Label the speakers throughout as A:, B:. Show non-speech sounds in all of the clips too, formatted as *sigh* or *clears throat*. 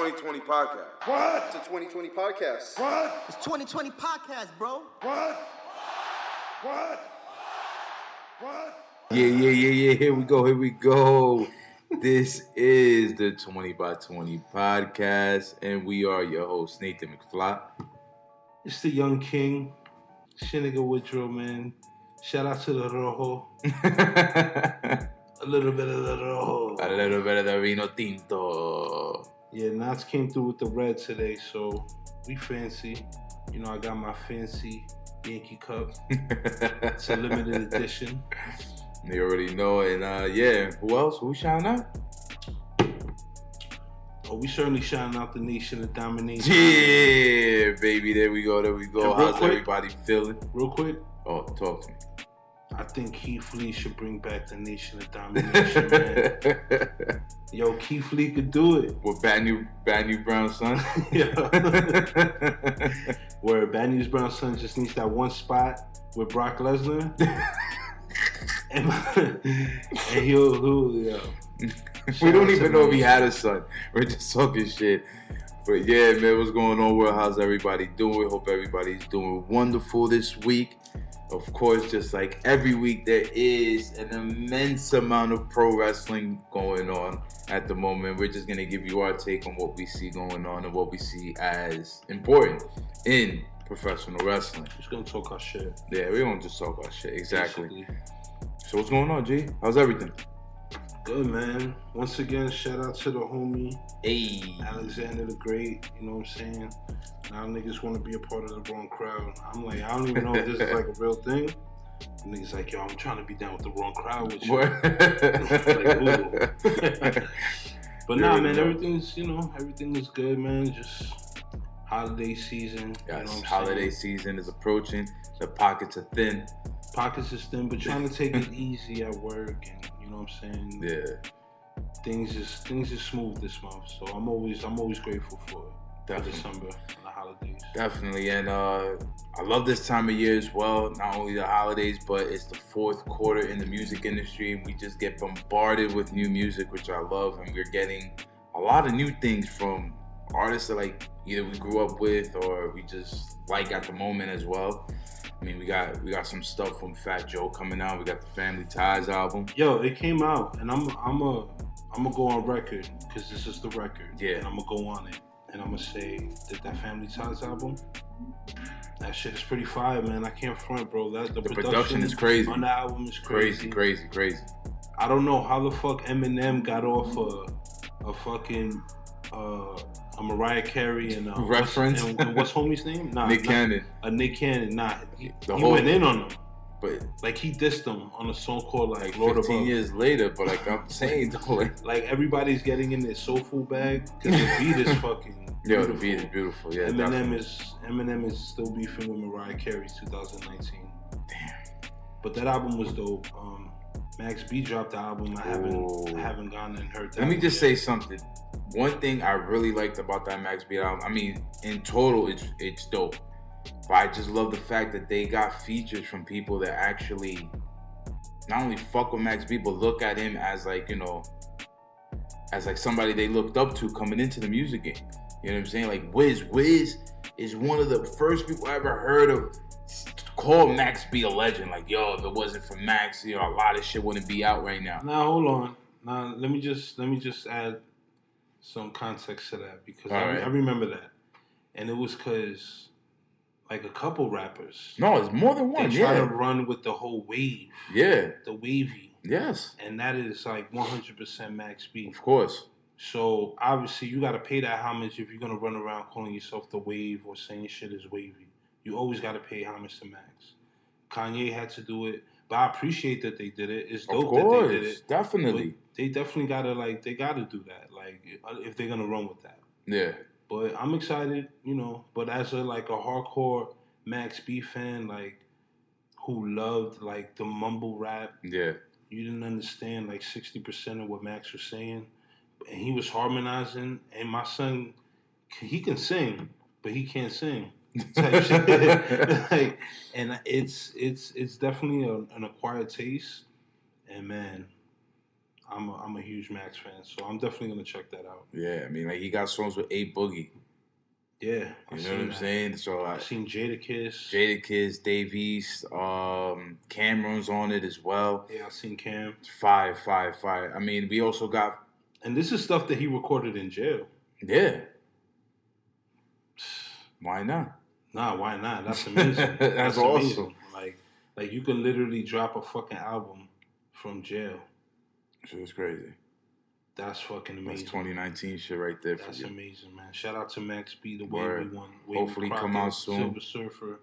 A: 2020 podcast.
B: What?
C: It's a 2020 podcast.
B: What?
D: It's 2020 podcast, bro.
B: What? What? What?
A: Yeah, yeah, yeah, yeah. Here we go. Here we go. This is the 20 by 20 podcast, and we are your host, Nathan McFly.
E: It's the Young King, Shiniga Woodrow, man. Shout out to the Rojo. *laughs* A little bit of the Rojo.
A: A little bit of the vino tinto.
E: Yeah, Knots came through with the red today, so we fancy. You know, I got my fancy Yankee cup. It's a limited *laughs* edition.
A: you already know. And uh, yeah, who else? Who shouting out?
E: Oh, we certainly shouting out the nation of domination.
A: Yeah, baby. There we go. There we go. How's
E: quick-
A: everybody feeling?
E: Real quick,
A: Oh, talk to me.
E: I think Keith Lee should bring back the nation of domination, man. *laughs* Yo, Keith Lee could do it.
A: With Bad New Bad New Brown son. *laughs*
E: Yeah. *laughs* Where Bad News Brown son just needs that one spot with Brock Lesnar. and, and he'll, he'll yeah.
A: we don't even know if he had a son. We're just talking shit. But yeah, man, what's going on? Well, how's everybody doing? Hope everybody's doing wonderful this week. Of course, just like every week, there is an immense amount of pro wrestling going on at the moment. We're just gonna give you our take on what we see going on and what we see as important in professional wrestling.
E: Just gonna talk our shit.
A: Yeah, we don't just talk our shit. Exactly.
E: basically.
A: So what's going on, G? How's everything?
E: Good man. Once again, shout out to the homie
A: Hey.
E: Alexander the Great. You know what I'm saying? Now niggas want to be a part of the wrong crowd. I'm like, I don't even know if this is like a real thing. Niggas like, yo, I'm trying to be down with the wrong crowd with you. *laughs* But
A: Yeah,
E: nah, man, everything's you know, everything is good, man. Just holiday season. you know
A: holiday
E: saying?
A: season is approaching. The pockets are thin.
E: Pockets is thin, but trying to take it easy at work, and you know what I'm saying.
A: Yeah,
E: Things is things is smooth this month, so I'm always I'm always grateful for it. For
A: definitely,
E: December and the holidays.
A: definitely. And uh, I love this time of year as well. Not only the holidays, but it's the fourth quarter in the music industry, we just get bombarded with new music, which I love. And we're getting a lot of new things from artists that like either we grew up with or we just like at the moment as well. I mean, we got we got some stuff from Fat Joe coming out. We got the Family Ties album.
E: Yo, it came out, and I'm I'm a I'm gonna go on record because this is the record.
A: Yeah.
E: and I'm gonna go on it, and I'm gonna say that that Family Ties album. That shit is pretty fire, man. I can't front, bro. That the,
A: The production is crazy.
E: on the album is
A: Crazy,
E: crazy.
A: crazy, crazy.
E: I don't know how the fuck Eminem got off a a fucking uh, a Mariah Carey and uh, what's-
A: Reference?
E: and, and what's homie's name? *laughs* Nah,
A: Nick Cannon,
E: A Nick Cannon. Nah, he,
A: The
E: he went in on them.
A: but
E: Like he dissed them on a song called like,
A: like
E: Lord
A: 15
E: Above.
A: years later. But like I'm saying, *laughs* though, like,
E: Like everybody's getting in their soulful bag because the beat is *laughs* fucking.
A: Yeah, the beat is beautiful. Yeah,
E: Eminem
A: definitely.
E: is Eminem is still beefing with Mariah Carey 2019.
A: Damn.
E: But that album was dope. Um, Max B dropped the album. I haven't. I haven't gone and heard that.
A: Let me just
E: yet.
A: say something. One thing I really liked about that Max B album, I mean, in total, it's it's dope. But I just love the fact that they got features from people that actually not only fuck with Max B, but look at him as like you know, as like somebody they looked up to coming into the music game. You know what I'm saying? Like Wiz, Wiz is one of the first people I ever heard of call Max be a legend. Like, yo, if it wasn't for Max, you know, a lot of shit wouldn't be out right now.
E: Now hold on. Now let me just let me just add some context to that because I,
A: Alright.
E: I remember that, and it was because like a couple rappers
A: No, it's more than
E: they
A: one.
E: try
A: Yeah,
E: to run with the whole wave,
A: yeah,
E: the wavy,
A: yes,
E: and that is like 100% Max B.
A: of course.
E: So obviously you got to pay that homage if you're gonna run around calling yourself the wave or saying shit is wavy. You always got to pay homage to Max. Kanye had to do it, but I appreciate that they did it. It's dope that they did it.
A: definitely.
E: They definitely gotta like they gotta do that. Like if they're gonna run with that.
A: Yeah,
E: But I'm excited, you know. But as a like a hardcore Max B fan, like who loved like the mumble rap,
A: yeah,
E: you didn't understand like sixty percent of what Max was saying, and he was harmonizing. And my son, he can sing, but he can't sing. Type shit. *laughs* like, and it's it's it's definitely a, an acquired taste. And man, I'm a, I'm a huge Max fan, so I'm definitely gonna check that out.
A: Yeah, I mean, like he got songs with A Boogie.
E: Yeah,
A: You know what I'm
E: that.
A: saying? So I
E: I seen Jadakiss.
A: Jada Kiss, Dave East, um, Cam'ron's on it as well.
E: Yeah, I've seen Cam.
A: Five, five, five. I mean, we also got
E: And this is stuff that he recorded in jail.
A: yeah. Why not?
E: Nah, why not? That's *laughs* amazing.
A: That's awesome.
E: Like, like you can literally drop a fucking album from jail.
A: Shit was crazy.
E: That's fucking
A: That's
E: amazing.
A: 2019 shit right there for
E: That's amazing, man. Shout out to Max B, the way
A: Word.
E: we won.
A: Hopefully come out soon.
E: Silver Surfer.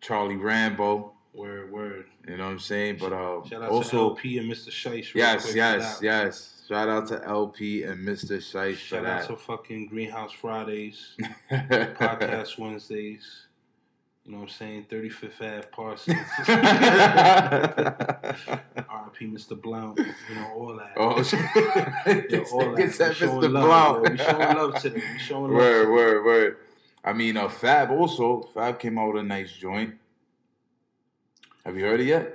A: Charlie Rambo.
E: Word, word.
A: You know what I'm saying? But uh,
E: Shout out
A: also,
E: to LP and Mr. Shice.
A: yes, yes, yes. Shout out to LP and Mr. Shice for
E: Shout out
A: that.
E: to fucking Greenhouse Fridays, *laughs* Podcast Wednesdays. You know what I'm saying? 35th Ave Parsons. *laughs* RP Mr. Blount. You know, all that.
A: oh, shit. *laughs*
E: Yeah, all that.
A: That Mr.
E: love,
A: Blount.
E: yo. We showing love today. We showing love.
A: Word, word, word. I mean, uh, Fab also. Fab came out with a nice joint. Have you heard it yet?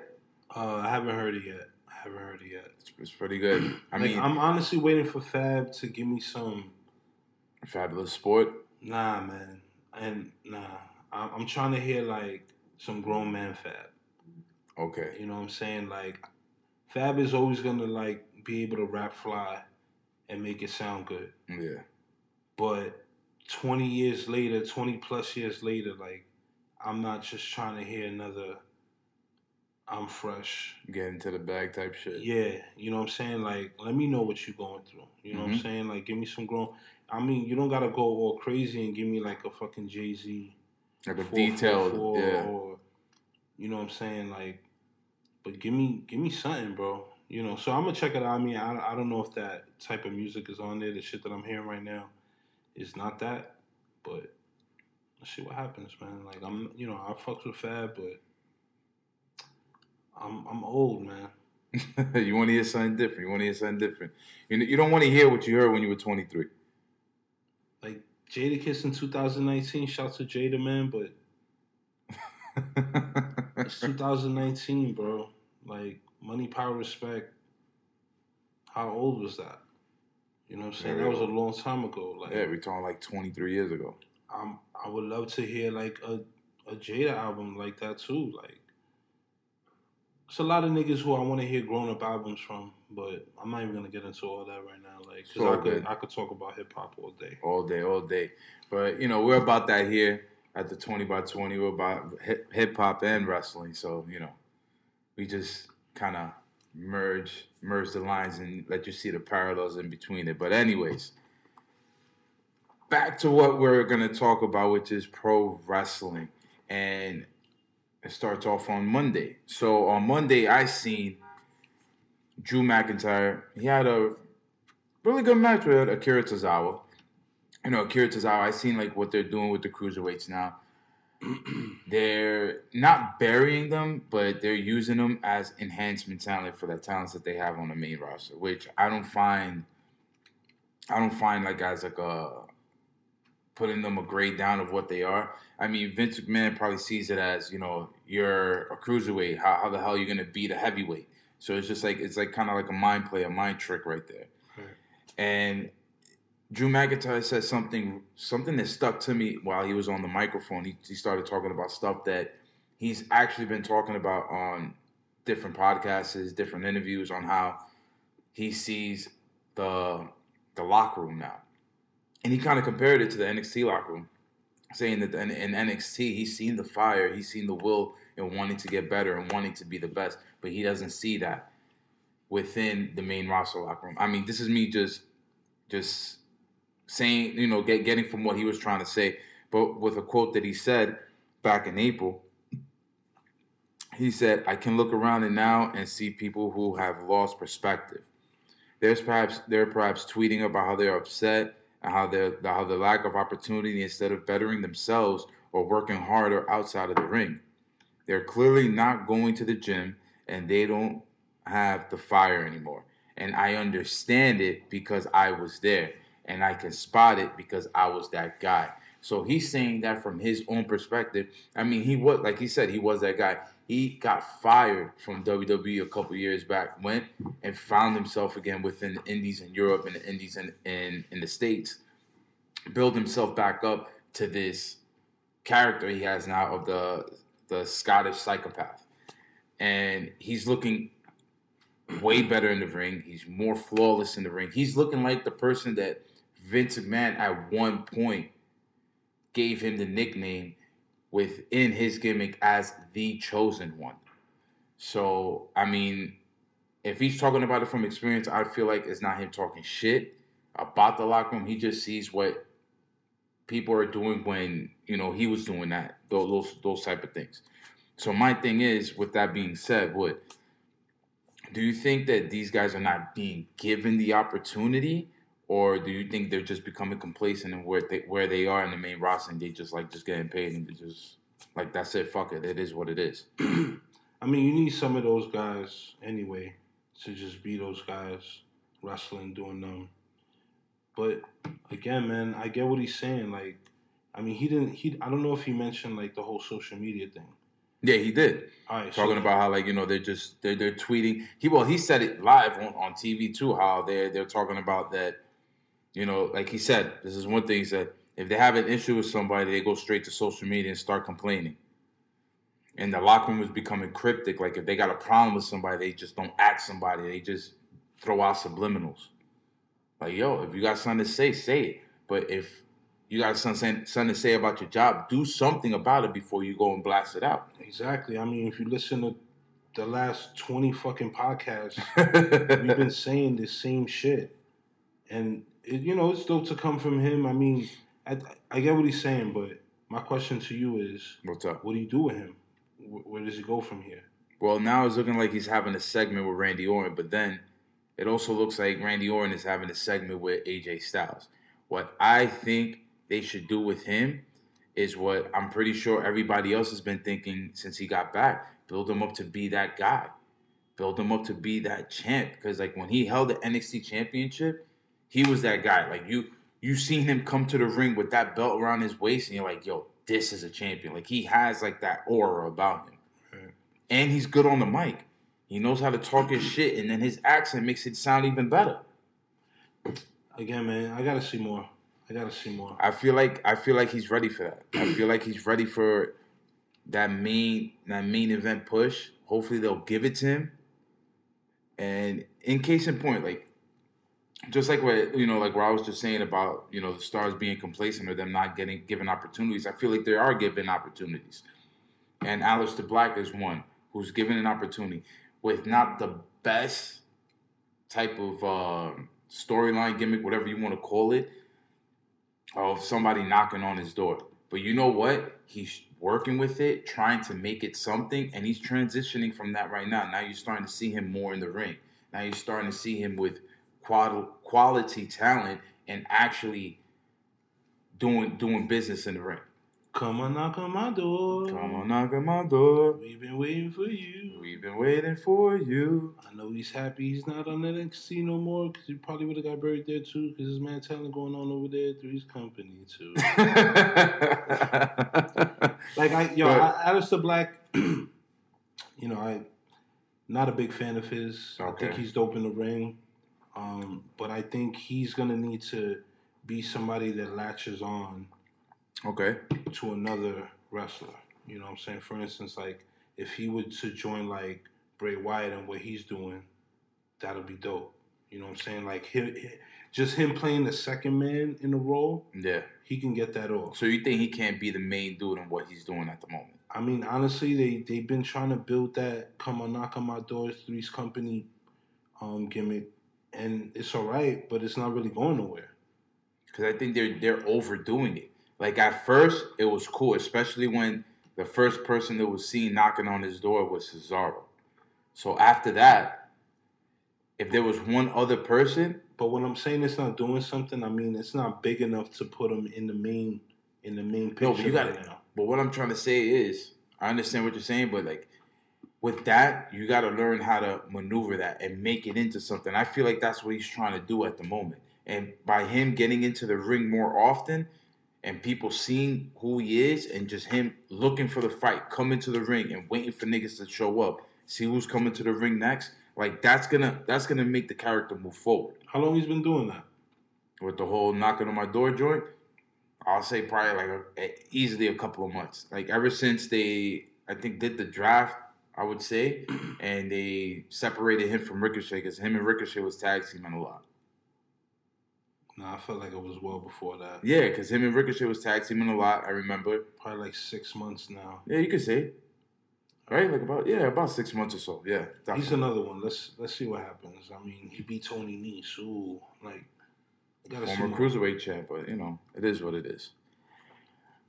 E: Uh, I haven't heard it yet. I haven't heard it yet.
A: It's, it's pretty good. I
E: like,
A: mean,
E: I'm honestly waiting for Fab to give me some.
A: Fabulous Sport.
E: Nah, man, and nah. I'm, I'm trying to hear like some grown man Fab.
A: Okay.
E: You know what I'm saying? Like, Fab is always gonna like be able to rap fly and make it sound good.
A: Yeah.
E: But 20 years later, 20 plus years later, like, I'm not just trying to hear another. I'm fresh.
A: Get into the bag type shit.
E: Yeah, you know what I'm saying? Like, let me know what you're going through. You know what I'm
A: Mhm.
E: saying? Like, give me some grown. I mean, you don't gotta go all crazy and give me like a fucking Jay Z.
A: Like a detailed. yeah.
E: Or, you know what I'm saying? Like, but give me, give me something, bro. You know, so I'm gonna check it out. I mean, I, I don't know if that type of music is on there. The shit that I'm hearing right now is not that, but let's see what happens, man. Like, I'm, you know, I fucks with Fab, but I'm, I'm old, man. *laughs*
A: you want to hear something different. You want to hear something different. You, you don't want to hear what you heard when you were 23.
E: like Jadakiss in 2019. Shout to Jada, man, but *laughs* it's 2019, bro. Like money, power, respect. How old was that? You know what I'm saying?
A: Very
E: that was a long time ago. Like
A: yeah, we're talking like 23 years ago.
E: I'm, I would love to hear like a a Jada album like that too. Like it's a lot of niggas who I want to hear grown up albums from, but I'm not even gonna get into all that right now. Like, cause
A: all
E: I could
A: good.
E: I could talk about hip hop all day.
A: all day, all day. But you know, we're about that here at the 20 by 20. We're about hip hop and wrestling. So, you know, we just kind of merge merge the lines and let you see the parallels in between it. But anyways, back to what we're going to talk about, which is pro wrestling. And it starts off on Monday. So on Monday, I seen Drew McIntyre. He had a really good match with Akira Tozawa. You know, Akira Tozawa, I seen like what they're doing with the cruiserweights now. *clears throat* they're not burying them, but they're using them as enhancement talent for the talents that they have on the main roster, which I don't find I don't find like as like a putting them a grade down of what they are. I mean, Vince McMahon probably sees it as, you know, you're a cruiserweight. How, how the hell are you gonna beat a heavyweight? So it's just like it's like kind of like a mind play, a mind trick right there.
E: Right.
A: And Drew McIntyre said something something that stuck to me while he was on the microphone. He, he started talking about stuff that he's actually been talking about on different podcasts, different interviews on how he sees the the locker room now. And he kind of compared it to the NXT locker room, saying that in, NXT he's seen the fire, he's seen the will and wanting to get better and wanting to be the best, but he doesn't see that within the main roster locker room. I mean, this is me just just saying, you know, get, getting from what he was trying to say, but with a quote that he said back in April. He said, I can look around and now and see people who have lost perspective. There's perhaps they're perhaps tweeting about how they're upset how they're how the lack of opportunity instead of bettering themselves or working harder outside of the ring. They're clearly not going to the gym and they don't have the fire anymore. And I understand it because I was there and I can spot it because I was that guy. So he's saying that from his own perspective. I mean, he was like he said, he was that guy. He got fired from WWE a couple years back, went and found himself again within the Indies in Europe and the Indies in, in, in the States, build himself back up to this character he has now of the the Scottish psychopath. And he's looking way better in the ring. He's more flawless in the ring. He's looking like the person that Vince McMahon at one point gave him the nickname within his gimmick as the chosen one. So, I mean, if he's talking about it from experience, I feel like it's not him talking shit about the locker room. He just sees what people are doing when, you know, he was doing that, those those type of things. So my thing is, with that being said, what do you think that these guys are not being given the opportunity, or do you think they're just becoming complacent in where they where they are in the main roster and they just like just getting paid and they just like that's it, fuck it, it is what it is. *clears throat*
E: I mean, you need some of those guys anyway to just be those guys wrestling, doing them. But again, man, I get what he's saying. Like, I mean, he didn't. He I don't know if he mentioned like the whole social media thing.
A: Yeah, he did.
E: All right,
A: Talking
E: so,
A: about how like you know they're just they're they're tweeting. He well he said it live on, on TV too. How they're they're talking about that. You know, like he said, this is one thing he said. If they have an issue with somebody, they go straight to social media and start complaining. And the locker room was becoming cryptic. Like if they got a problem with somebody, they just don't ask somebody. They just throw out subliminals. Like yo, if you got something to say, say it. But if you got something something to say about your job, do something about it before you go and blast it out.
E: exactly. I mean, if you listen to the last twenty fucking podcasts, *laughs* we've been saying the same shit, and it, you know it's dope to come from him. I mean, I, I get what he's saying, but my question to you is,
A: What's up?
E: what do you do with him? Where, where does he go from here?
A: Well, now it's looking like he's having a segment with Randy Orton, but then it also looks like Randy Orton is having a segment with AJ Styles. What I think they should do with him is what I'm pretty sure everybody else has been thinking since he got back. Build him up to be that guy. Build him up to be that champ. Because like when he held the NXT championship, he was that guy. Like you you seen him come to the ring with that belt around his waist, and you're like, yo, this is a champion. Like he has like that aura about him.
E: Right.
A: And he's good on the mic. He knows how to talk his shit, and then his accent makes it sound even better.
E: Again, man, I gotta see more. I gotta see more.
A: I feel like I feel like he's ready for that. I feel like he's ready for that main that main event push. Hopefully they'll give it to him. And in case in point, like just like what you know, like what I was just saying about you know the stars being complacent or them not getting given opportunities. I feel like they are given opportunities, and Aleister Black is one who's given an opportunity with not the best type of um storyline gimmick, whatever you want to call it, of somebody knocking on his door. But you know what? He's working with it, trying to make it something, and he's transitioning from that right now. Now you're starting to see him more in the ring. Now you're starting to see him with quality talent and actually doing doing business in the ring.
E: Come on, knock on my door.
A: Come on, knock on my door.
E: We've been waiting for you.
A: We've been waiting for you.
E: I know he's happy he's not on NXT no more because he probably would have got buried there too because his man talent going on over there through his company too. *laughs* like I, yo,
A: But-
E: I, Aleister Black, *clears throat* you know, I not a big fan of his. I think he's dope in the ring, um, but I think he's gonna need to be somebody that latches on
A: okay.
E: to another wrestler. You know what I'm saying? For instance, like if he were to join like Bray Wyatt and what he's doing, that'll be dope. You know what I'm saying? Like him, just him playing the second man in the role,
A: Yeah.
E: he can get that off.
A: So you think he can't be the main dude in what he's doing at the moment?
E: I mean, honestly, they they've been trying to build that "come on, knock on my door" Three's Company um, gimmick, and it's all right, but it's not really going nowhere.
A: because I think they're they're overdoing it. Like at first, it was cool, especially when the first person that was seen knocking on his door was Cesaro. So after that, if there was one other person,
E: But when I'm saying it's not doing something, I mean it's not big enough to put him in the main in the main picture
A: No, but you gotta-
E: right now.
A: but what I'm trying to say is, I understand what you're saying, but like with that, you got to learn how to maneuver that and make it into something. I feel like that's what he's trying to do at the moment. And by him getting into the ring more often, and people seeing who he is and just him looking for the fight, coming to the ring and waiting for niggas to show up, see who's coming to the ring next. Like that's gonna that's gonna make the character move forward.
E: How long he's been doing that?
A: With the whole knocking on my door joint, I'll say probably like a, a- easily a couple of months. Like ever since they I think did the draft, I would say, *clears throat* and they separated him from Ricochet because him and Ricochet was tag teaming a lot.
E: Nah, I felt like it was well before that.
A: Yeah, because him and Ricochet was tag teaming a lot. I remember.
E: Probably like six months now.
A: Yeah, you could say. Uh, right, like about yeah, about six months or so. Yeah,
E: He's another one. Let's let's see what happens. I mean, he beat Tony Nese. Ooh, like
A: former cruiserweight champ, but you know it is what it is.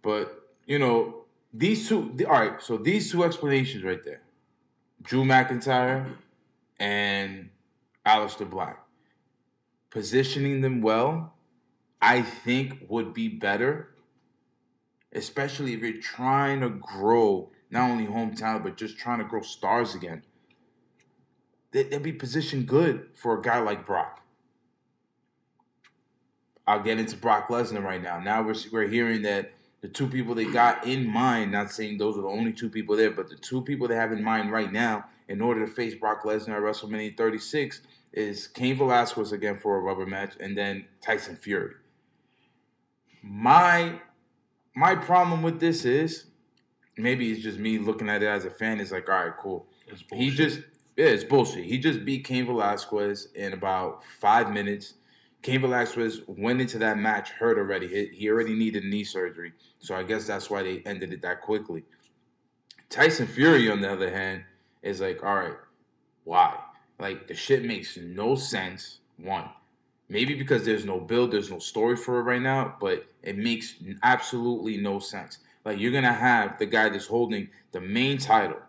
A: But you know these two. The, all right, so these two explanations right there, Drew McIntyre and Aleister Black, positioning them well, I think would be better, especially if you're trying to grow not only hometown but just trying to grow stars again. They- They'd be positioned good for a guy like Brock. I'll get into Brock Lesnar right now. Now we're we're hearing that the two people they got in mind, not saying those are the only two people there, but the two people they have in mind right now in order to face Brock Lesnar at WrestleMania 36 is Cain Velasquez again for a rubber match, and then Tyson Fury. My my problem with this is maybe it's just me looking at it as a fan. Is like, all right, cool. He just yeah, it's bullshit. He just beat Cain Velasquez in about five minutes. Cain Velasquez went into that match hurt already. He, he already needed knee surgery, so I guess that's why they ended it that quickly. Tyson Fury, on the other hand, is like, all right, why? Like the shit makes no sense. One, maybe because there's no build, there's no story for it right now, but it makes absolutely no sense. Like you're gonna have the guy that's holding the main title,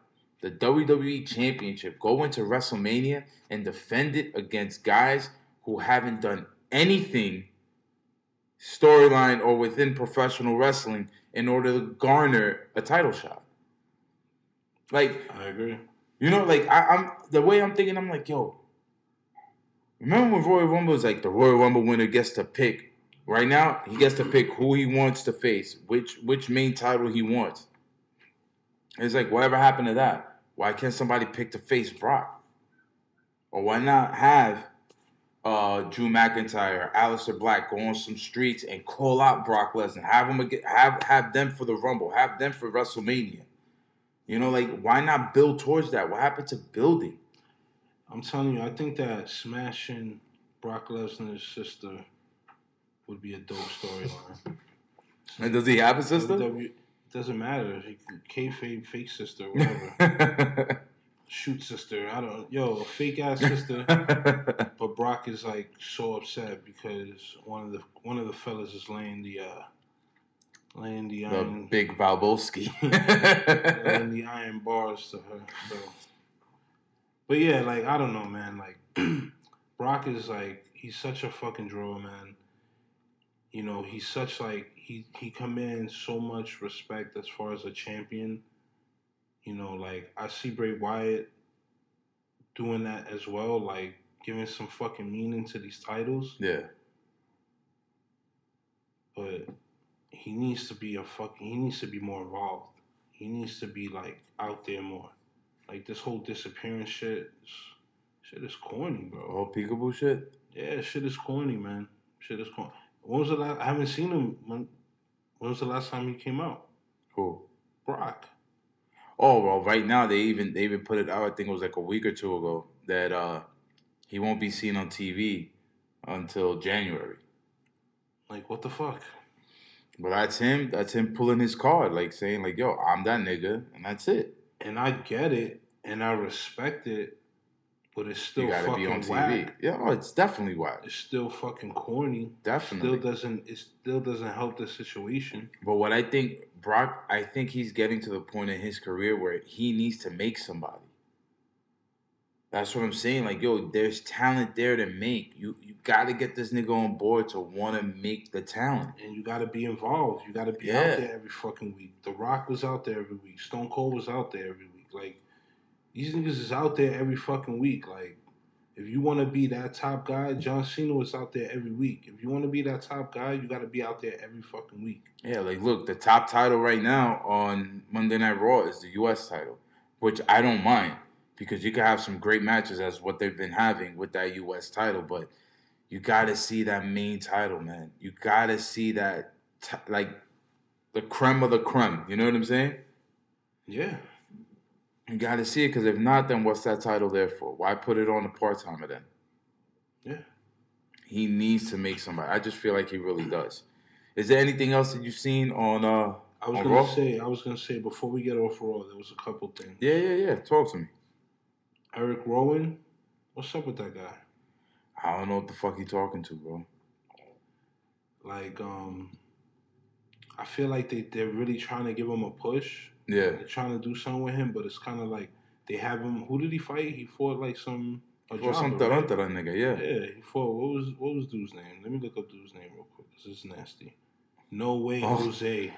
A: the WWE Championship, go into WrestleMania and defend it against guys who haven't done anything storyline or within professional wrestling in order to garner a title shot. Like
E: I agree.
A: you know, like I, I'm the way I'm thinking, I'm like, yo. Remember when Royal Rumble was like the Royal Rumble winner gets to pick. Right now, he gets to pick who he wants to face, which which main title he wants. It's like whatever happened to that? Why can't somebody pick to face Brock? Or why not have uh, Drew McIntyre, Aleister Black go on some streets and call out Brock Lesnar, have them again, have have them for the Rumble, have them for WrestleMania. You know, like why not build towards that? What happened to building?
E: I'm telling you, I think that smashing Brock Lesnar's sister would be a dope storyline. *laughs*
A: And does he have a sister?
E: WWE doesn't matter. He kayfabe fake sister, whatever. *laughs* Shoot sister. I don't. Yo, a fake ass *laughs* sister. But Brock is like so upset because one of the one of the fellas is laying the uh laying the
A: the
E: iron
A: big Valboski. *laughs*
E: laying the iron bars to her. So But yeah, like I don't know, man. Like *clears throat* Brock is like he's such a fucking drawer, man. You know, he's such like he he commands so much respect as far as a champion. You know, like I see Bray Wyatt doing that as well, like giving some fucking meaning to these titles.
A: yeah.
E: but he needs to be a fucking he needs to be more involved. He needs to be like out there more. Like this whole disappearance shit shit is corny, bro.
A: Oh, peekaboo shit.
E: Yeah, shit is corny, man. Shit is corny. When was the last I haven't seen him when when was the last time he came out?
A: Who?
E: Brock.
A: Oh well, right now they even they even put it out. I think it was like a week or two ago that uh he won't be seen on TV until January.
E: Like what the fuck?
A: But that's him. That's him pulling his card, like saying like, "Yo, I'm that nigga," and that's it.
E: And I get it and I respect it, but it's still
A: you gotta
E: fucking
A: be on TV.
E: whack.
A: Yeah, oh, it's definitely whack.
E: It's still fucking corny.
A: Definitely.
E: Still doesn't it still doesn't help the situation.
A: But what I think Brock, I think he's getting to the point in his career where he needs to make somebody. That's what I'm saying. Like, yo, there's talent there to make. You you gotta get this nigga on board to wanna make the talent.
E: and you got to be involved. You got to be
A: Yeah.
E: out there every fucking week. The Rock was out there every week. Stone Cold was out there every week. Like these niggas is out there every fucking week. Like If you want to be that top guy, John Cena was out there every week. If you want to be that top guy, you got to be out there every fucking week.
A: Yeah, like look, the top title right now on Monday Night Raw is the U.S. title, which I don't mind because you can have some great matches as what they've been having with that U.S. title, but you got to see that main title, man. You got to see that t- like the creme of the creme. You know what I'm saying?
E: Yeah.
A: You got to see it because if not, then what's that title there for? Why put it on a part timer then?
E: Yeah.
A: He needs to make somebody. I just feel like he really does. Is there anything else that you've seen on uh
E: I was gonna
A: Raw?
E: say, I was gonna say before we get off Raw, there was a couple things.
A: Yeah, yeah, yeah. Talk to me.
E: Eric Rowan, what's up with that guy?
A: I don't know what the fuck he talking to, bro.
E: Like, um, I feel like they they're really trying to give him a push.
A: Yeah.
E: They're trying to do something with him, but it's kind of like they have him. Who did he fight? He fought like some. A
A: For some
E: jobber, right?
A: nigga, yeah.
E: Yeah, he fought. What was what was dude's name? Let me look up dude's name real quick. This is nasty. No way,
A: Oh.
E: Jose.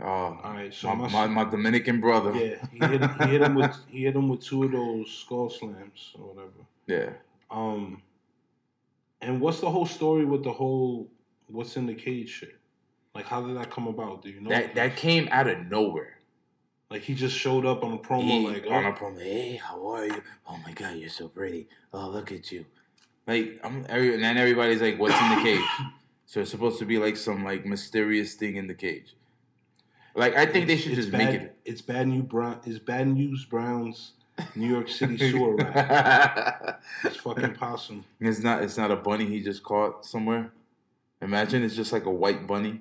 A: Oh,
E: All right, so
A: my,
E: my,
A: my, my Dominican brother.
E: yeah, he hit, he hit him with he hit him with two of those skull slams or whatever.
A: Yeah.
E: Um, and what's the whole story with the whole what's in the cage shit? Like, how did that come about? Do you know?
A: That that came out of nowhere.
E: Like he just showed up on a promo, like,
A: on
E: oh,
A: a promo, hey, how are you? Oh my god, you're so pretty. Oh, look at you. Like I'm every, and then everybody's like, what's in the cage? *laughs* so it's supposed to be like some like mysterious thing in the cage. Like I think they should just
E: bad,
A: make it.
E: It's bad news Brown. It's bad news Browns. New York City sewer *laughs* rat. It's fucking possum.
A: It's not. It's not a bunny he just caught somewhere. Imagine it's just like a white bunny.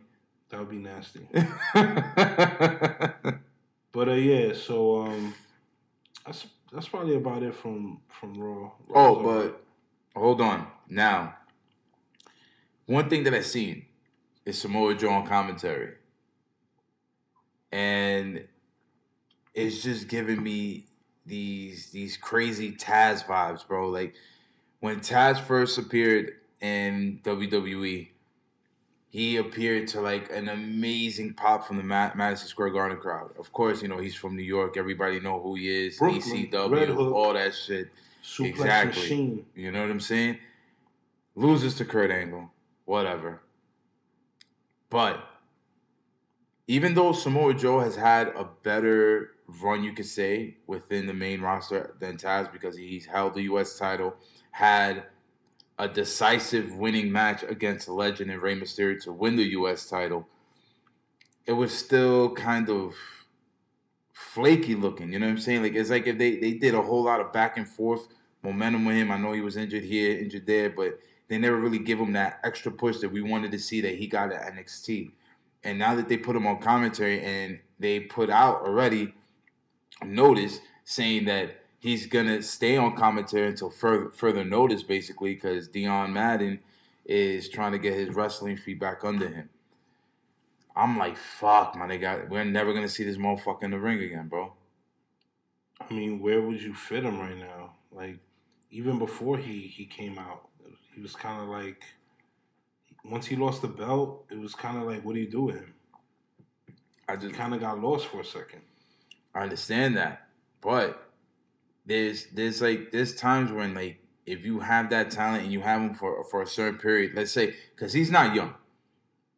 E: That would be nasty. *laughs* But uh, yeah, so um, that's that's probably about it from from Raw.
A: Oh, but hold on. Now, one thing that I've seen is Samoa Joe on commentary, and it's just giving me these these crazy Taz vibes, bro. Like when Taz first appeared in WWE, he appeared to like an amazing pop from the Ma- Madison Square Garden crowd. Of course, you know he's from New York. Everybody know who he is.
E: Brooklyn,
A: ECW,
E: Hook.
A: all that shit. exactly.
E: machine.
A: You know what I'm saying? Loses to Kurt Angle, whatever. But even though Samoa Joe has had a better run, you could say, within the main roster than Taz because he's held the U.S. title, had a decisive winning match against legend in Rey Mysterio to win the U.S. title, it was still kind of flaky looking. You know what I'm saying? Like it's like if they they did a whole lot of back and forth momentum with him. I know he was injured here, injured there, but they never really give him that extra push that we wanted to see that he got at NXT. And now that they put him on commentary and they put out already notice saying that he's gonna stay on commentary until further further notice, basically, because Dio Maddin is trying to get his wrestling feet back under him. I'm like, fuck, my nigga, we're never gonna see this motherfucker in the ring again, bro.
E: I mean, where would you fit him right now? Like, even before he he came out, he was kind of like. Once he lost the belt, it was kind of like, what do you do with him?
A: I just
E: kind of got lost for a second.
A: I understand that, but there's there's like there's times when like if you have that talent and you have him for for a certain period, let's say because he's not young,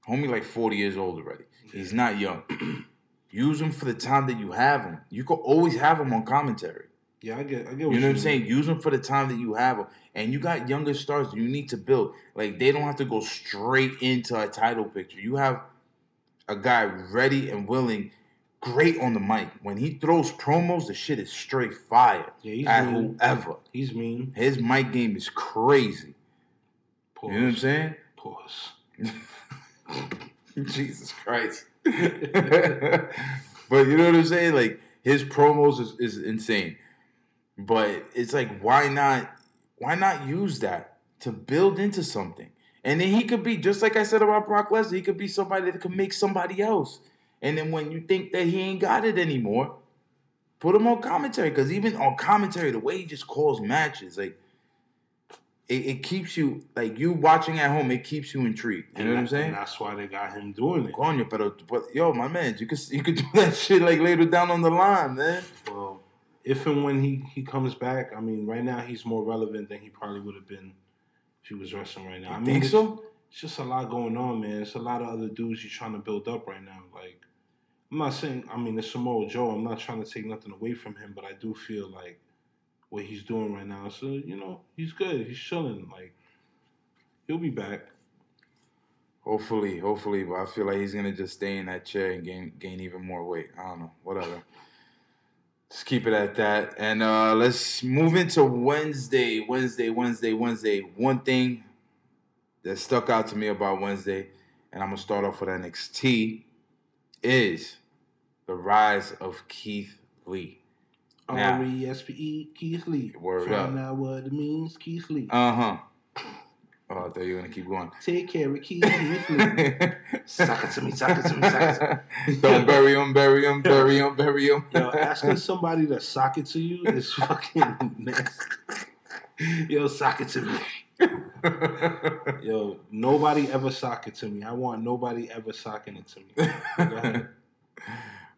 A: homie like forty years old already. He's not young. *clears throat* Use him for the time that you have him. You could always have him on commentary.
E: Yeah, I get, I get.
A: You know what I'm saying? Use them for the time that you have them. And you got younger stars you need to build. Like they don't have to go straight into a title picture. You have a guy ready and willing, great on the mic. When he throws promos, the shit is straight fire.
E: Yeah, he's
A: at
E: mean.
A: whoever.
E: He's mean.
A: His mic game is crazy.
E: Pause.
A: You know what I'm saying?
E: Pause. *laughs*
A: Jesus Christ. *laughs* but you know what I'm saying? Like his promos is, is insane. But it's like why not why not use that to build into something? And then he could be just like I said about Brock Lesnar, he could be somebody that could make somebody else. And then when you think that he ain't got it anymore, put him on commentary. Cause even on commentary, the way he just calls matches, like it, it keeps you like you watching at home, it keeps you intrigued. You know what I'm saying?
E: And that's why they got him doing it.
A: Coño, pero, but yo, my man, you could you could do that *laughs* shit like later down on the line, man.
E: Well, if and when he he comes back, I mean, right now he's more relevant than he probably would have been if he was wrestling right now. I
A: You
E: mean,
A: think
E: it's,
A: so?
E: it's just a lot going on, man. It's a lot of other dudes you're trying to build up right now. I'm not saying, I mean, it's Samoa Joe. I'm not trying to take nothing away from him, but I do feel like what he's doing right now. So, you know, he's good. He's chilling. Like, he'll be back.
A: Hopefully, hopefully, but I feel like he's gonna just stay in that chair and gain gain even more weight. I don't know, whatever. Just keep it at that, and uh let's move into Wednesday, Wednesday, Wednesday, Wednesday. One thing that stuck out to me about Wednesday, and I'm gonna start off with NXT, is the rise of Keith Lee.
E: R E S P E Keith Lee.
A: Word
E: Find
A: up.
E: out what it means, Keith Lee.
A: Uh huh. Oh, I thought you were gonna keep going.
E: Take care of Keith Lee. *laughs* Suck it to me, suck it to me, suck it to me.
A: Don't bury him, bury him, bury him, bury him.
E: Yo, asking somebody to sock it to you is fucking *laughs* nasty. Yo, sock it to me. Yo, nobody ever sock it to me. I want nobody ever socking it to me. *laughs*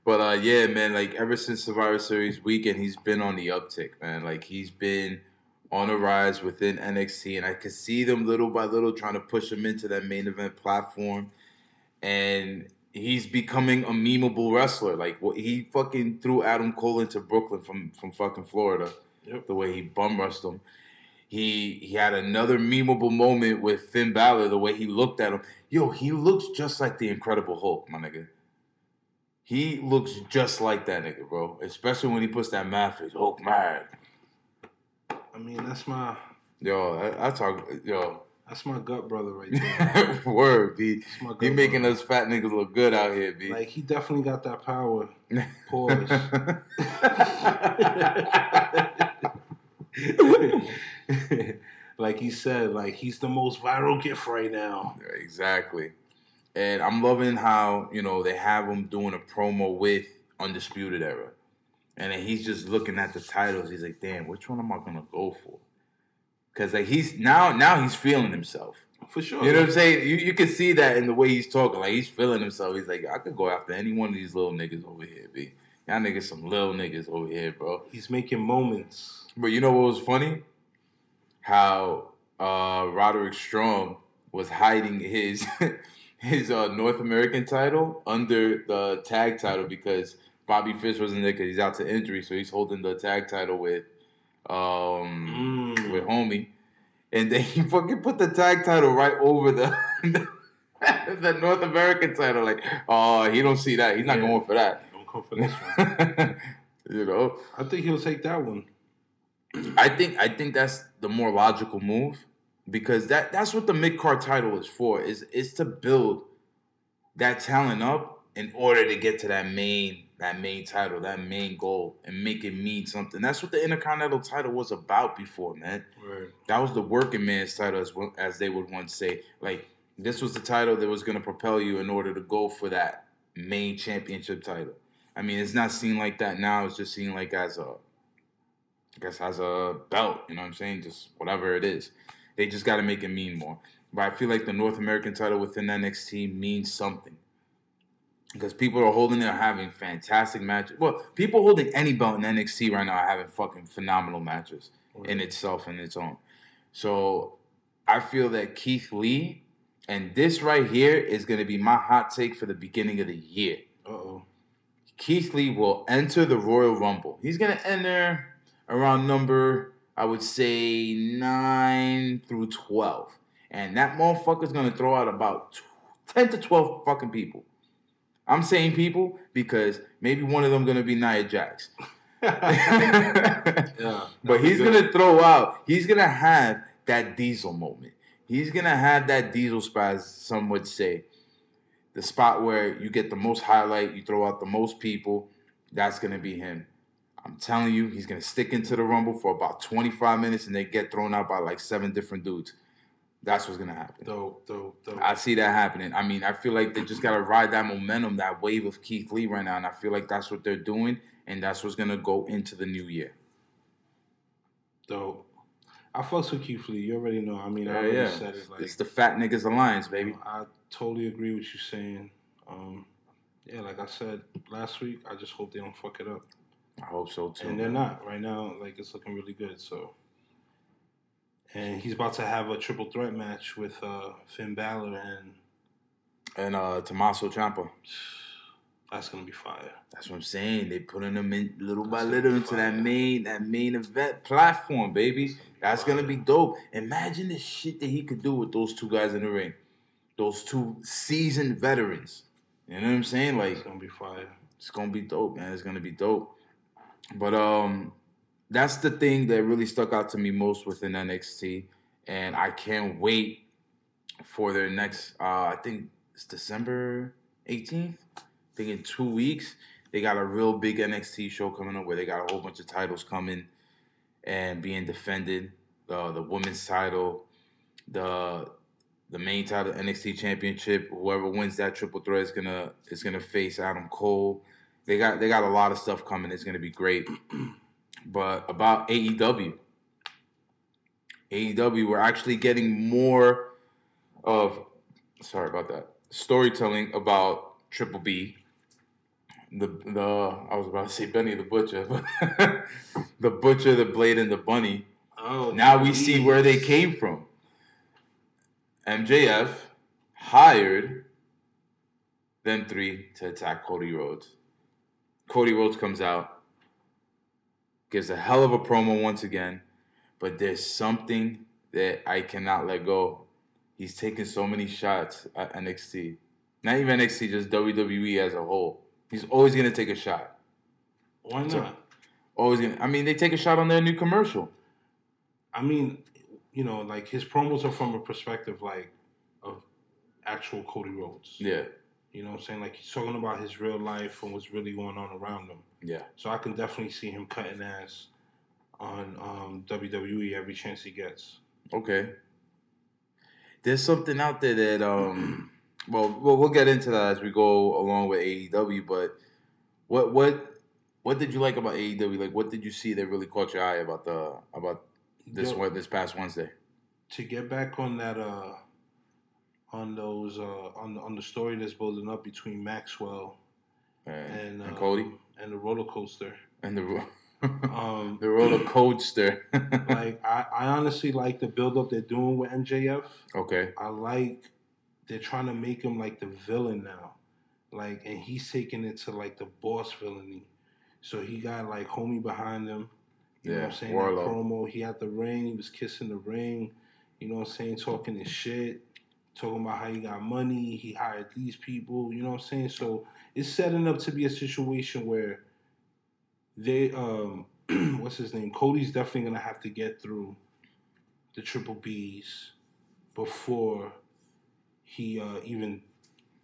A: But uh, yeah, man, like ever since Survivor Series weekend, he's been on the uptick, man. Like he's been on a rise within NXT, and I could see them little by little trying to push him into that main event platform, and he's becoming a memeable wrestler. Like what he fucking threw Adam Cole into Brooklyn from from fucking Florida,
E: Yep.
A: the way he bum rushed him. He he had another memeable moment with Finn Balor, the way he looked at him. Yo, he looks just like the Incredible Hulk, my nigga. He looks just like that nigga, bro. Especially when he puts that mouth face. Hulk mad.
E: I mean, that's my
A: Yo, I, I talk. Yo,
E: that's my gut brother right *laughs* there.
A: word, B. He making
E: brother.
A: us fat niggas look good out here, B.
E: like he definitely got that power. *laughs* Pause. *laughs* *laughs* like he said, like he's the most viral gift right now.
A: exactly. And I'm loving how you know they have him doing a promo with Undisputed Era, and then he's just looking at the titles. He's like, "Damn, which one am I gonna go for?" Because like he's now now he's feeling himself.
E: For sure.
A: You know what I'm saying? You you can see that in the way he's talking. Like he's feeling himself. He's like, I could go after any one of these little niggas over here, b. Y'all niggas some little niggas over here, bro.
E: He's making moments.
A: But you know what was funny? How uh Roderick Strong was hiding his *laughs* his uh North American title under the tag title because Bobby Fish wasn't there because he's out to injury, so he's holding the tag title with um
E: Mm.
A: with homie. And then he fucking put the tag title right over the *laughs* the North American title. Like, oh, he don't see that. He's not
E: Yeah.
A: going for that.
E: Come for this one.
A: you know,
E: I think he'll take that one.
A: I think I think that's the more logical move because that that's what the mid card title is for. Is is to build that talent up in order to get to that main that main title, that main goal, and make it mean something. That's what the Intercontinental title was about before, man.
E: Right.
A: That was the working man's title, as as they would once say. Like this was the title that was going to propel you in order to go for that main championship title. I mean, it's not seen like that now. It's just seen like as a, I guess as a belt. You know what I'm saying? Just whatever it is. They just got to make it mean more. But I feel like the North American title within NXT means something. Because people are holding it, are having fantastic matches. Well, people holding any belt in NXT right now are having fucking phenomenal matches in itself and its own. So I feel that Keith Lee and this right here is going to be my hot take for the beginning of the year.
E: Uh oh.
A: Keith Lee will enter the Royal Rumble. He's going to enter around number, I would say, 9 through 12. And that motherfucker's going to throw out about 10 to 12 fucking people. I'm saying people because maybe one of them going to be Nia Jax. *laughs*
E: Yeah.
A: But he's gonna throw out. He's gonna have that diesel moment. He's gonna have that diesel spot, as some would say, the spot where you get the most highlight, you throw out the most people. That's gonna be him. I'm telling you, he's gonna stick into the rumble for about 25 minutes, and they get thrown out by like seven different dudes. That's what's gonna happen.
E: Dope, dope, dope.
A: I see that happening. I mean, I feel like they just gotta ride that momentum, that wave of Keith Lee right now, and I feel like that's what they're doing, and that's what's gonna go into the new year.
E: Dope. I fucks with Keith Lee. You already know. I mean, I already
A: yeah.
E: said it. Like,
A: It's the Fat Niggas Alliance, baby.
E: I totally agree with you saying. Um, yeah, like I said last week, I just hope they don't fuck it up.
A: I hope so too.
E: and they're not right now. Like it's looking really good. So, and he's about to have a triple threat match with uh, Finn Balor, and
A: And uh Tommaso Ciampa. *sighs* *sighs* *sighs*
E: that's gonna be fire.
A: That's what I'm saying. They putting them in little by
E: That's
A: little
E: gonna
A: into that main that main event platform, baby. That's gonna be dope. Imagine the shit that he could do with those two guys in the ring. Those two seasoned veterans. You know what I'm saying? Like
E: It's gonna be fire.
A: it's gonna be dope, man. It's gonna be dope. But um, that's the thing that really stuck out to me most within NXT, and I can't wait for their next. Uh, I think it's December 18th. I think in two weeks they got a real big NXT show coming up where they got a whole bunch of titles coming and being defended. Uh, the women's title, the the main title NXT Championship. Whoever wins that triple threat is gonna is gonna face Adam Cole. They got they got a lot of stuff coming. It's gonna be great. *clears throat* But about AEW, AEW, we're actually getting more of sorry about that storytelling about Triple B. The the I was about to say Benny the Butcher, but *laughs* the Butcher, the Blade, and the Bunny
E: Oh,
A: now we see where they came from. MJF hired them three to attack Cody Rhodes. Cody Rhodes comes out, gives a hell of a promo once again, but there's something that I cannot let go. He's taking so many shots at NXT. Not even NXT, just WWE as a whole. He's always gonna take a shot.
E: Why
A: So-
E: not?
A: Always gonna. I mean, they take a shot on their new commercial.
E: I mean, you know, like his promos are from a perspective like of actual Cody Rhodes.
A: Yeah,
E: You know what I'm saying? Like he's talking about his real life and what's really going on around him.
A: yeah.
E: So I can definitely see him cutting ass on um, WWE every chance he gets.
A: Okay. There's something out there that um well well we'll get into that as we go along with AEW, but what what what did you like about AEW? Like what did you see that really caught your eye about the about this one this past Wednesday?
E: to get back on that uh on those uh on on the story that's building up between Maxwell
A: And,
E: and,
A: and
E: um,
A: Cody
E: and the roller coaster.
A: and the ro-
E: Um *laughs*
A: the roller coaster. *laughs*
E: like I, I honestly like the build up they're doing with MJF.
A: okay.
E: I like they're trying to make him like the villain now. Like and he's taking it to like the boss villainy. So he got like homie behind him. You know what I'm saying?
A: Wardlow.
E: That promo, he had the ring, he was kissing the ring, you know what I'm saying, talking his shit, talking about how he got money, he hired these people, you know what I'm saying? So it's setting up to be a situation where they um *clears throat* what's his name? Cody's definitely gonna have to get through the triple B's before he uh even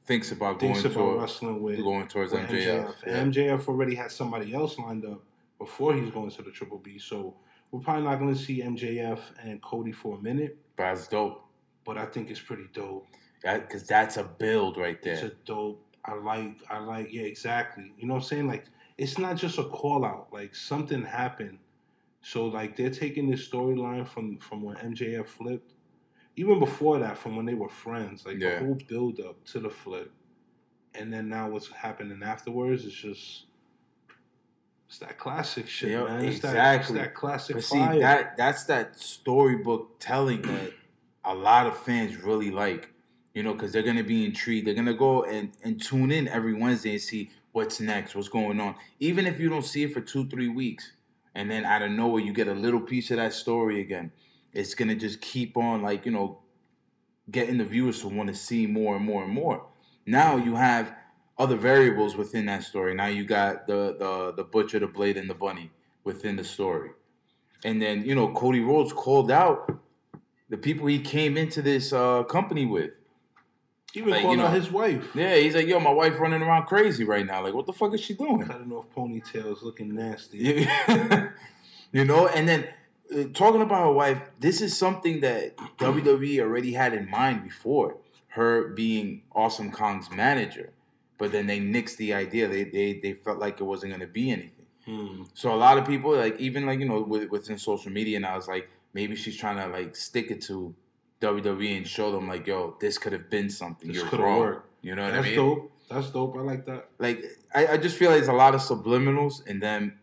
A: Thinks about going
E: about
A: toward,
E: wrestling with
A: going towards
E: with
A: MJF. Yeah.
E: And MJF already had somebody else lined up before he's going to the Triple B. So we're probably not going to see MJF and Cody for a minute,
A: But that's dope.
E: but I think it's pretty dope.
A: Because that's a build right there.
E: It's a dope. I like. I like. Yeah, exactly. You know what I'm saying? Like it's not just a call out. Like something happened. So like they're taking this storyline from from when MJF flipped, even before that, from when they were friends. Like
A: Yeah.
E: the whole build up to the flip, and then now what's happening afterwards is just. It's that classic shit,
A: Yeah,
E: man. It's
A: exactly.
E: that, that classic
A: But see,
E: fire.
A: that that's that storybook telling that a lot of fans really like. You know, because they're gonna be intrigued. They're gonna go and, and tune in every Wednesday and see what's next, what's going on. Even if you don't see it for two, three weeks, and then out of nowhere you get a little piece of that story again, it's gonna just keep on like you know, getting the viewers to want to see more and more and more. Now you have other variables within that story. Now you got the the the butcher, the blade, and the bunny within the story. And then, you know, Cody Rhodes called out the people he came into this uh, company with.
E: Even
A: like, you
E: called
A: know,
E: out his wife.
A: Yeah, he's like, yo, my wife running around crazy right now. Like, what the fuck is she doing?
E: Cutting off ponytails, looking nasty. *laughs*
A: You know, and then uh, talking about her wife, this is something that WWE already had in mind before her being Awesome Kong's manager. But then they nixed the idea. They they, they felt like it wasn't going to be anything.
E: Hmm.
A: So a lot of people, like even like you know, with, within social media now, it's like maybe she's trying to like stick it to WWE and show them like, yo, this could have been something.
E: This
A: You're
E: coulda
A: wrong.
E: worked.
A: You know what
E: That's
A: I mean?
E: That's dope. That's dope. I like that.
A: Like I, I just feel like there's a lot of subliminals, and then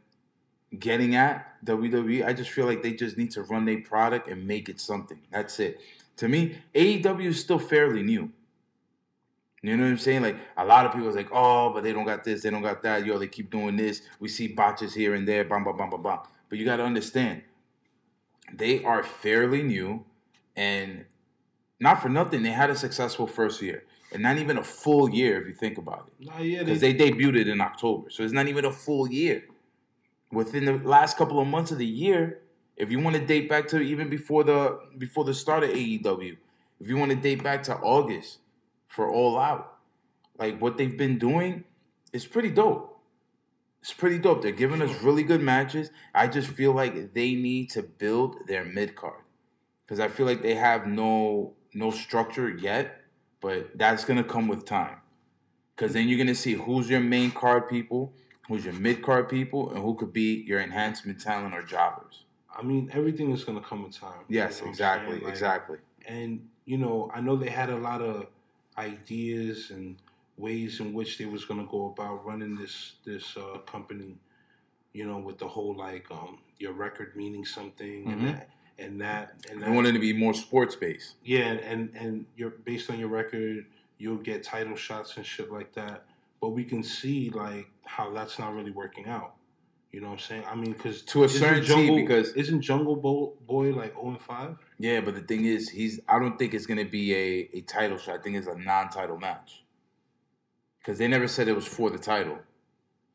A: getting at WWE. I just feel like they just need to run their product and make it something. That's it. To me, AEW is still fairly new. You know what I'm saying? Like a lot of people is like, oh, but they don't got this, they don't got that. Yo, they keep doing this. We see botches here and there, bam, bam, bam, bam, bam. But you got to understand, they are fairly new, and not for nothing, they had a successful first year, and not even a full year if you think about it,
E: Nah, yeah,
A: because
E: they,
A: they debuted in October, so it's not even a full year. Within the last couple of months of the year, if you want to date back to even before the before the start of AEW, if you want to date back to August for All Out, like what they've been doing is pretty dope. It's pretty dope. They're giving us really good matches. I just feel like they need to build their mid card because I feel like they have no no structure yet, but that's gonna come with time. Because then you're gonna see who's your main card people, who's your mid card people, and who could be your enhancement talent or jobbers.
E: I mean, everything is gonna come in time. you
A: Yes,
E: know
A: exactly.
E: Like,
A: exactly.
E: And you know, I know they had a lot of ideas and ways in which they was gonna go about running this this uh, company. You know, with the whole like um, your record meaning something
A: Mhm.
E: and that and that and
A: I wanted to be more sports based.
E: Yeah, and and you're based on your record, you'll get title shots and shit like that. But we can see like how that's not really working out. You know what I'm saying? I mean, because
A: To a certain T, because-
E: isn't Jungle Bo- Boy like 0 and 5?
A: Yeah, but the thing is, he's. I don't think it's gonna be a, a title shot. I think it's a non-title match. Because they never said it was for the title.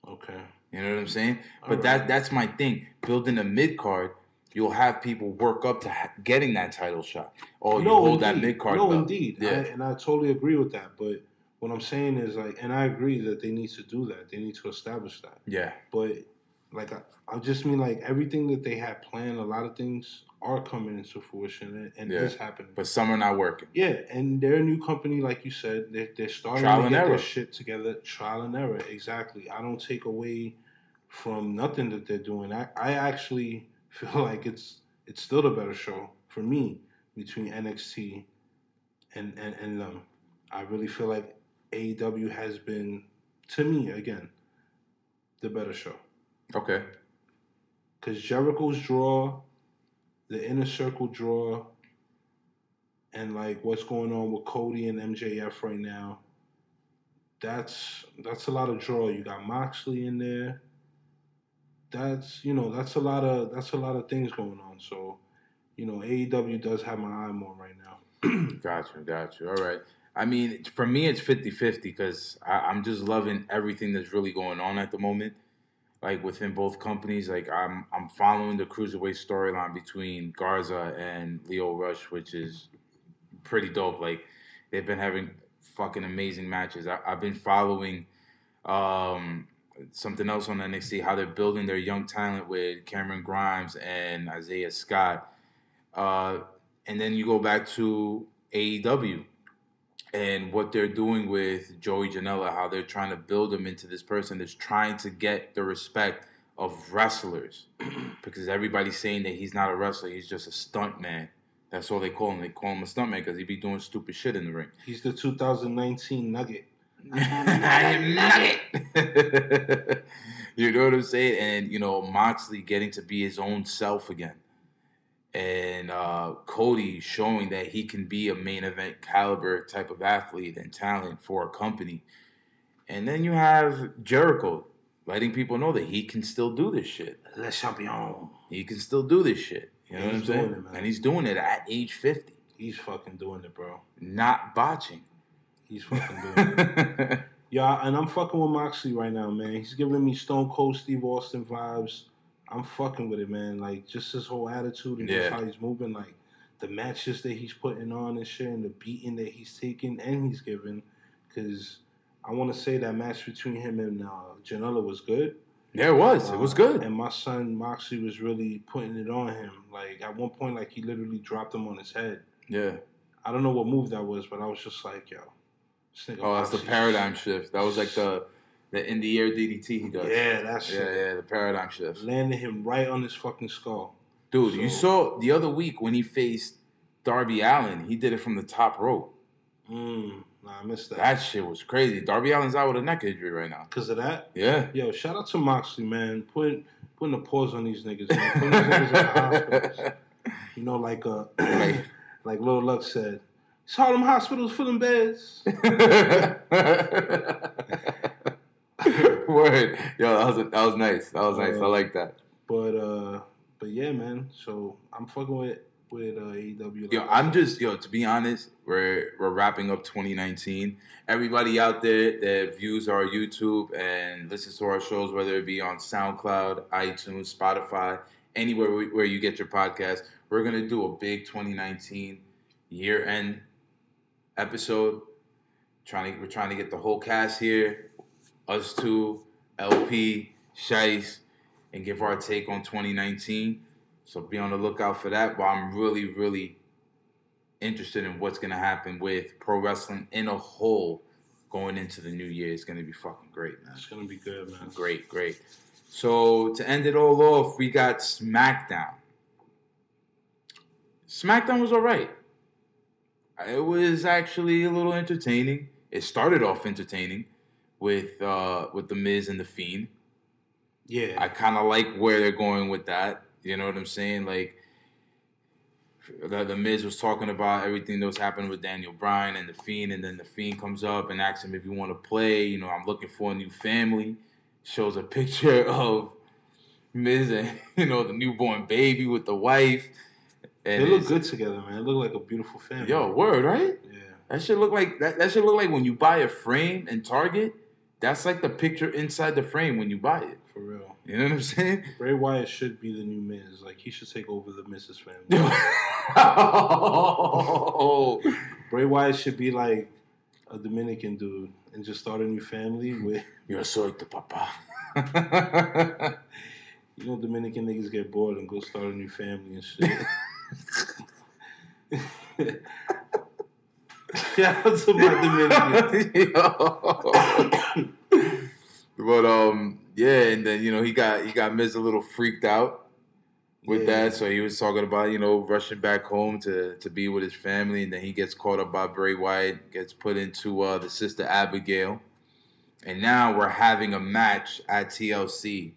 E: Okay.
A: You know what I'm saying? But
E: Alright.
A: that that's my thing. Building a mid card, you'll have people work up to ha- getting that title shot. Oh, you hold that mid card.
E: No,
A: belt.
E: indeed.
A: Yeah.
E: I, and I totally agree with that. But what I'm saying is like, and I agree that they need to do that. They need to establish that.
A: yeah.
E: But like, I, I just mean like everything that they had planned. A lot of things are coming into fruition and, and
A: Yeah.
E: is happening.
A: But some are not working.
E: Yeah, and they're a new company, like you said. They're, they're starting
A: Trial
E: to get
A: error.
E: their shit together. Trial and error, exactly. I don't take away from nothing that they're doing. I, I actually *laughs* feel like it's it's still the better show for me between NXT and, and, and them. I really feel like AEW has been, to me, again, the better show.
A: Okay.
E: Because Jericho's draw, the inner circle draw, and like what's going on with Cody and MJF right now, that's that's a lot of draw. You got Moxley in there. That's you know that's a lot of that's a lot of things going on. So, you know AEW does have my eye more right now. *clears throat*
A: Gotcha, gotcha. All right. I mean, for me, it's 50 50 because I'm just loving everything that's really going on at the moment. Like within both companies, like I'm I'm following the cruiserweight storyline between Garza and Lio Rush, which is pretty dope. Like they've been having fucking amazing matches. I, I've been following um, something else on NXT, how they're building their young talent with Cameron Grimes and Isaiah Scott. Uh, and then you go back to AEW and what they're doing with Joey Janela, how they're trying to build him into this person that's trying to get the respect of wrestlers. *clears throat* because everybody's saying that he's not a wrestler, he's just a stunt man. That's all they call him. They call him a stunt man because he be doing stupid shit in the ring.
E: He's the 2019 Nugget.
A: I am nugget. *laughs* you know what I'm saying? And you know, Moxley getting to be his own self again. And uh, Cody showing that he can be a main event caliber type of athlete and talent for a company. And then you have Jericho letting people know that he can still do this shit.
E: Le Champion.
A: He can still do this shit. You know
E: And
A: what I'm
E: he's
A: saying?
E: it,
A: and he's doing it at age 50,
E: He's fucking doing it, bro.
A: not botching.
E: He's fucking doing it. *laughs* Yeah, and I'm fucking with Moxley right now, man. He's giving me Stone Cold Steve Austin vibes. I'm fucking with it, man. Like just his whole attitude and
A: Yeah.
E: just how he's moving, like the matches that he's putting on and shit, and the beating that he's taking and he's giving. Because I want to say that match between him and uh, Janela was good.
A: Yeah, it was. It was
E: Uh,
A: good.
E: And my son Moxley was really putting it on him. Like at one point, like he literally dropped him on his head.
A: Yeah.
E: I don't know what move that was, but I was just like, yo. this nigga
A: Oh, that's the paradigm shift. That was like the the in the air DDT he does.
E: Yeah, that's
A: yeah, yeah, the paradigm shift.
E: landed him right on his fucking skull.
A: Dude, you saw the other week when he faced Darby Allin, he did it from the top rope.
E: Mm, nah, I missed that.
A: That shit was crazy. Darby Allin's out with a neck injury right now.
E: Because of that,
A: Yeah.
E: yo, shout out to Moxley, man. Put putting a pause on these niggas, man. Putting these niggas in the hospitals. *laughs* You know, like uh, like *clears throat* Lil Luck said, it's Harlem hospitals filling beds. *laughs* *laughs*
A: Word. Yo, that was that was nice. That was nice. I
E: Uh,
A: like that.
E: But uh, but yeah, man. So I'm fucking with with uh, AEW. like
A: Yo,
E: I
A: I'm just yo. To be honest, we're we're wrapping up 2019. Everybody out there that views our YouTube and listens to our shows, whether it be on SoundCloud, iTunes, Spotify, anywhere where where you get your podcast, we're gonna do a big 2019 year end episode. Trying to we're trying to get the whole cast here, us two, LP, Shice, and give our take on 2019. So be on the lookout for that. But I'm really, really interested in what's gonna happen with pro wrestling in a whole going into the new year. It's gonna be fucking great, man.
E: it's gonna be good, man.
A: Great, great. So to end it all off, we got SmackDown. SmackDown was alright. It was actually a little entertaining. It started off entertaining with uh with the Miz and the Fiend.
E: Yeah,
A: I kind of like where they're going with that. You know what I'm saying? Like, the, the Miz was talking about everything that was happening with Daniel Bryan and the Fiend, and then the Fiend comes up and asks him if you want to play. You know, I'm looking for a new family. Shows a *laughs* picture of Miz and you know the newborn baby with the wife. And
E: they look good together, man. They look like a beautiful family.
A: Yo, word, right?
E: yeah,
A: That should look like that. That should look like when you buy a frame in Target. That's like the picture inside the frame when you buy it.
E: for real.
A: You know what I'm saying?
E: Bray Wyatt should be the new Miz. Like he should take over the Miz's family. *laughs*
A: oh,
E: Bray Wyatt should be like a Dominican dude and just start a new family with *laughs*
A: Yo soy tu papá. *laughs*
E: you know Dominican niggas get bored and go start a new family and shit. Shout out to my Dominican. *coughs*
A: but um, yeah, and then you know he got he got Miz a little freaked out with
E: Yeah.
A: that, so he was talking about you know rushing back home to to be with his family, and then he gets caught up by Bray Wyatt, gets put into uh, the sister Abigail, and now we're having a match at TLC,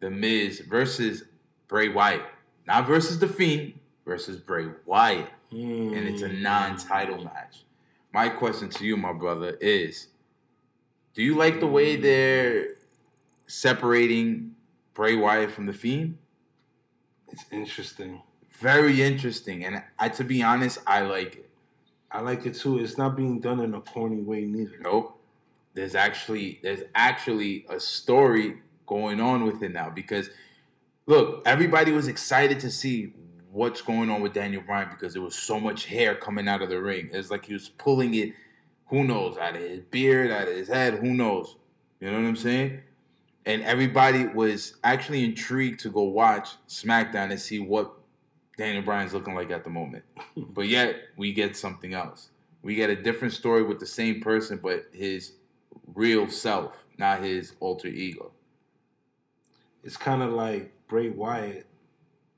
A: The Miz versus Bray Wyatt, not versus the Fiend, versus Bray Wyatt and it's a
E: Mm.
A: non-title match. My question to you, my brother, is: Do you like the way they're separating Bray Wyatt from the Fiend?
E: It's interesting.
A: Very interesting, and I, to be honest, I like it.
E: I like it too. It's not being done in a corny way neither.
A: Nope. There's actually there's actually a story going on with it now because look, everybody was excited to see what's going on with Daniel Bryan because there was so much hair coming out of the ring. It's like he was pulling it, who knows, out of his beard, out of his head, who knows. You know what I'm saying? And everybody was actually intrigued to go watch SmackDown and see what Daniel Bryan's looking like at the moment. *laughs* but yet we get something else. We get a different story with the same person, but his real self, not his alter ego.
E: It's kind of like Bray Wyatt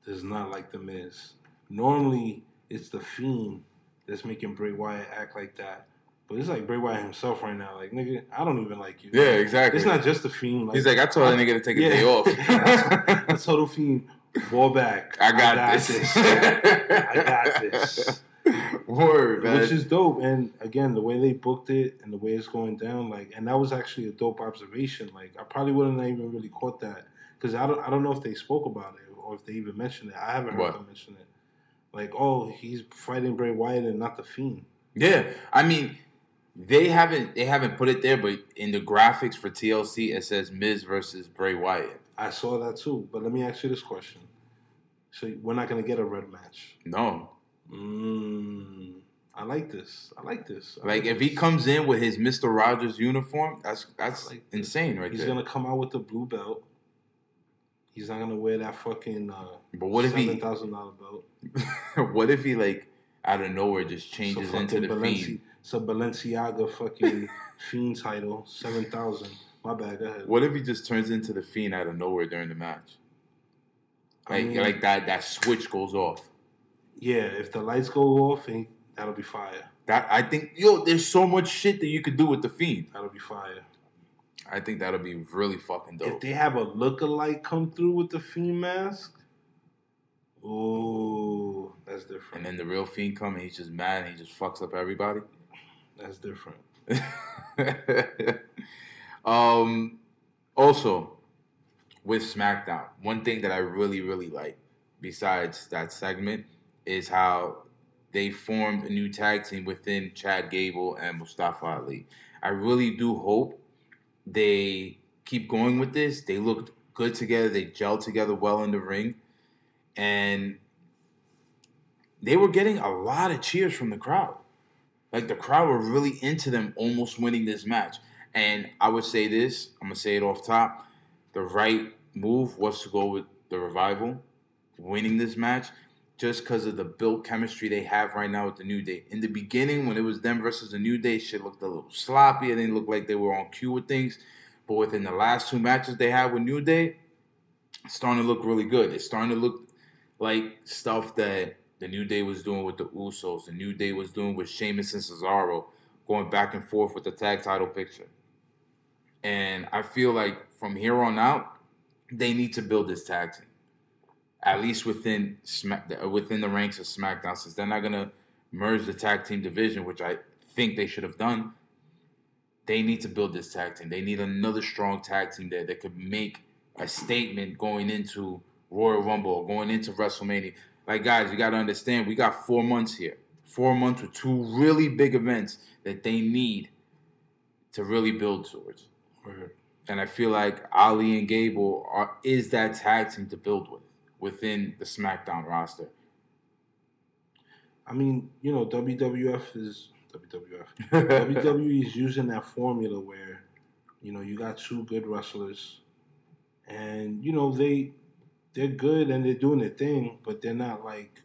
E: does not like the Miz. Normally, it's the Fiend that's making Bray Wyatt act like that. But it's like Bray Wyatt himself right now. Like, nigga, I don't even like you.
A: Yeah, exactly.
E: It's not just the Fiend.
A: He's like, I told that nigga to take a
E: Yeah.
A: day *laughs* off.
E: I told the Fiend, fall back.
A: I got, this.
E: I got this. *laughs*
A: Word, man.
E: Which is dope. And again, the way they booked it and the way it's going down, like, and that was actually a dope observation. Like, I probably wouldn't have even really caught that because I don't, I don't know if they spoke about it or if they even mentioned it. I haven't heard
A: What?
E: them mention it. Like, oh, he's fighting Bray Wyatt and not the Fiend.
A: yeah, I mean, they haven't they haven't put it there, but in the graphics for TLC, it says Miz versus Bray Wyatt.
E: I saw that too. But let me ask you this question: So we're not gonna get a red match?
A: No,
E: Mm, I like this. I like this. I
A: like if he comes in with his Mister Rogers uniform, that's that's
E: Like this.
A: insane, right
E: he's
A: there.
E: gonna come out with the blue belt. He's not gonna wear that fucking uh,
A: But what if
E: seven thousand dollar belt. *laughs*
A: what if he like out of nowhere just changes
E: fucking
A: into the
E: Balenci-
A: fiend?
E: It's a Balenciaga fucking *laughs* fiend title, seven thousand. My bad. Go ahead.
A: What if he just turns into the fiend out of nowhere during the match?
E: I
A: Like
E: mean,
A: like that that switch goes off.
E: Yeah, if the lights go off, and that'll be fire.
A: That I think yo, there's so much shit that you could do with the fiend.
E: That'll be fire.
A: I think that'll be really fucking dope.
E: If they have a look-alike come through with the fiend mask, oh, that's different.
A: and then the real fiend come and he's just mad and he just fucks up everybody.
E: That's different. *laughs*
A: um, also, with SmackDown, one thing that I really, really like, besides that segment, is how they formed a new tag team within Chad Gable and Mustafa Ali. I really do hope they keep going with this. They looked good together. They gelled together well in the ring, and they were getting a lot of cheers from the crowd. Like the crowd were really into them almost winning this match. And I would say this, I'm gonna say it off top. The right move was to go with the revival, winning this match, just because of the built chemistry they have right now with the New Day. In the beginning, when it was them versus the New Day, shit looked a little sloppy. It didn't look like they were on cue with things. But within the last two matches they had with New Day, it's starting to look really good. It's starting to look like stuff that the New Day was doing with the Usos, the New Day was doing with Sheamus and Cesaro, going back and forth with the tag title picture. And I feel like from here on out, they need to build this tag team, at least within Smack uh, within the ranks of SmackDown, since they're not gonna merge the tag team division, which I think they should have done. They need to build this tag team. They need another strong tag team there that could make a statement going into Royal Rumble going into WrestleMania. Like guys, you got to understand, we got four months here. Four months with two really big events that they need to really build towards. And I feel like Ali and Gable are is that tag team to build with within the SmackDown roster.
E: I mean, you know, WWF is WWF. *laughs* WWE is using that formula where, you know, you got two good wrestlers, and you know they they're good and they're doing their thing, but they're not like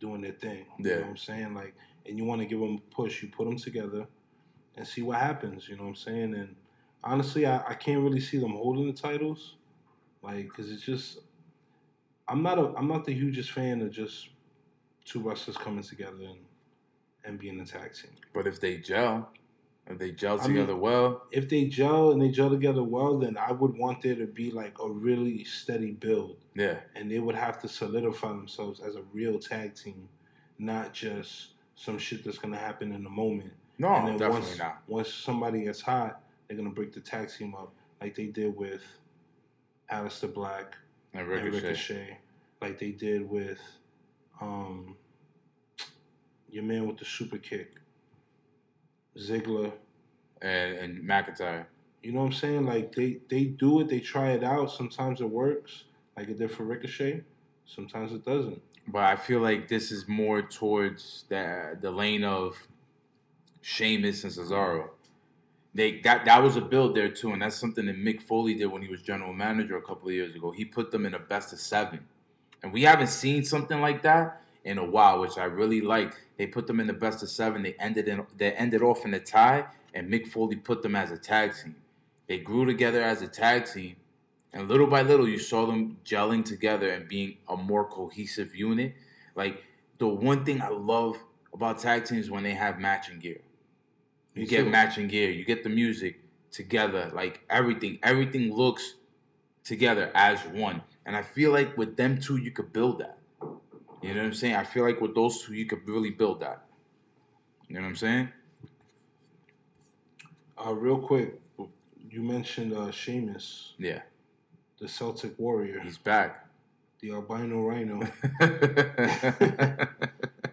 E: doing their thing. You know
A: Yeah.
E: what I'm saying? Like, and you want to give them a push, you put them together, and see what happens. You know what I'm saying? And honestly, I, I can't really see them holding the titles, like, cause it's just. I'm not a I'm not the hugest fan of just two wrestlers coming together and, and being a tag team.
A: But if they gel, if they gel
E: I mean-
A: together well,
E: If they gel and they gel together well, then I would want there to be like a really steady build,
A: yeah,
E: and they would have to solidify themselves as a real tag team, not just some shit that's gonna happen in the moment.
A: no,
E: and then
A: definitely
E: once,
A: not.
E: Once somebody gets hot, they're gonna break the tag team up like they did with Aleister Black
A: And
E: and
A: Ricochet.
E: Ricochet, like they did with um your man with the super kick, Ziggler.
A: and, and McIntyre.
E: You know what I'm saying? Like they they do it, they try it out. Sometimes it works, like it did for Ricochet. Sometimes it doesn't.
A: But I feel like this is more towards the the lane of Sheamus and Cesaro. They that that was a build there too, and that's something that Mick Foley did when he was general manager a couple of years ago. He put them in a best of seven, and we haven't seen something like that in a while, which I really like. They put them in the best of seven. They ended in they ended off in a tie, and Mick Foley put them as a tag team. They grew together as a tag team, and little by little, you saw them gelling together and being a more cohesive unit. Like the one thing I love about tag teams when they have matching gear. You get matching gear, you get the music together, like everything, everything looks together as one. And I feel like with them two, you could build that. You know what I'm saying? I feel like with those two, you could really build that. You know what I'm saying?
E: Uh, real quick, you mentioned uh, Sheamus,
A: Yeah,
E: the Celtic Warrior,
A: he's back.
E: The albino rhino, *laughs*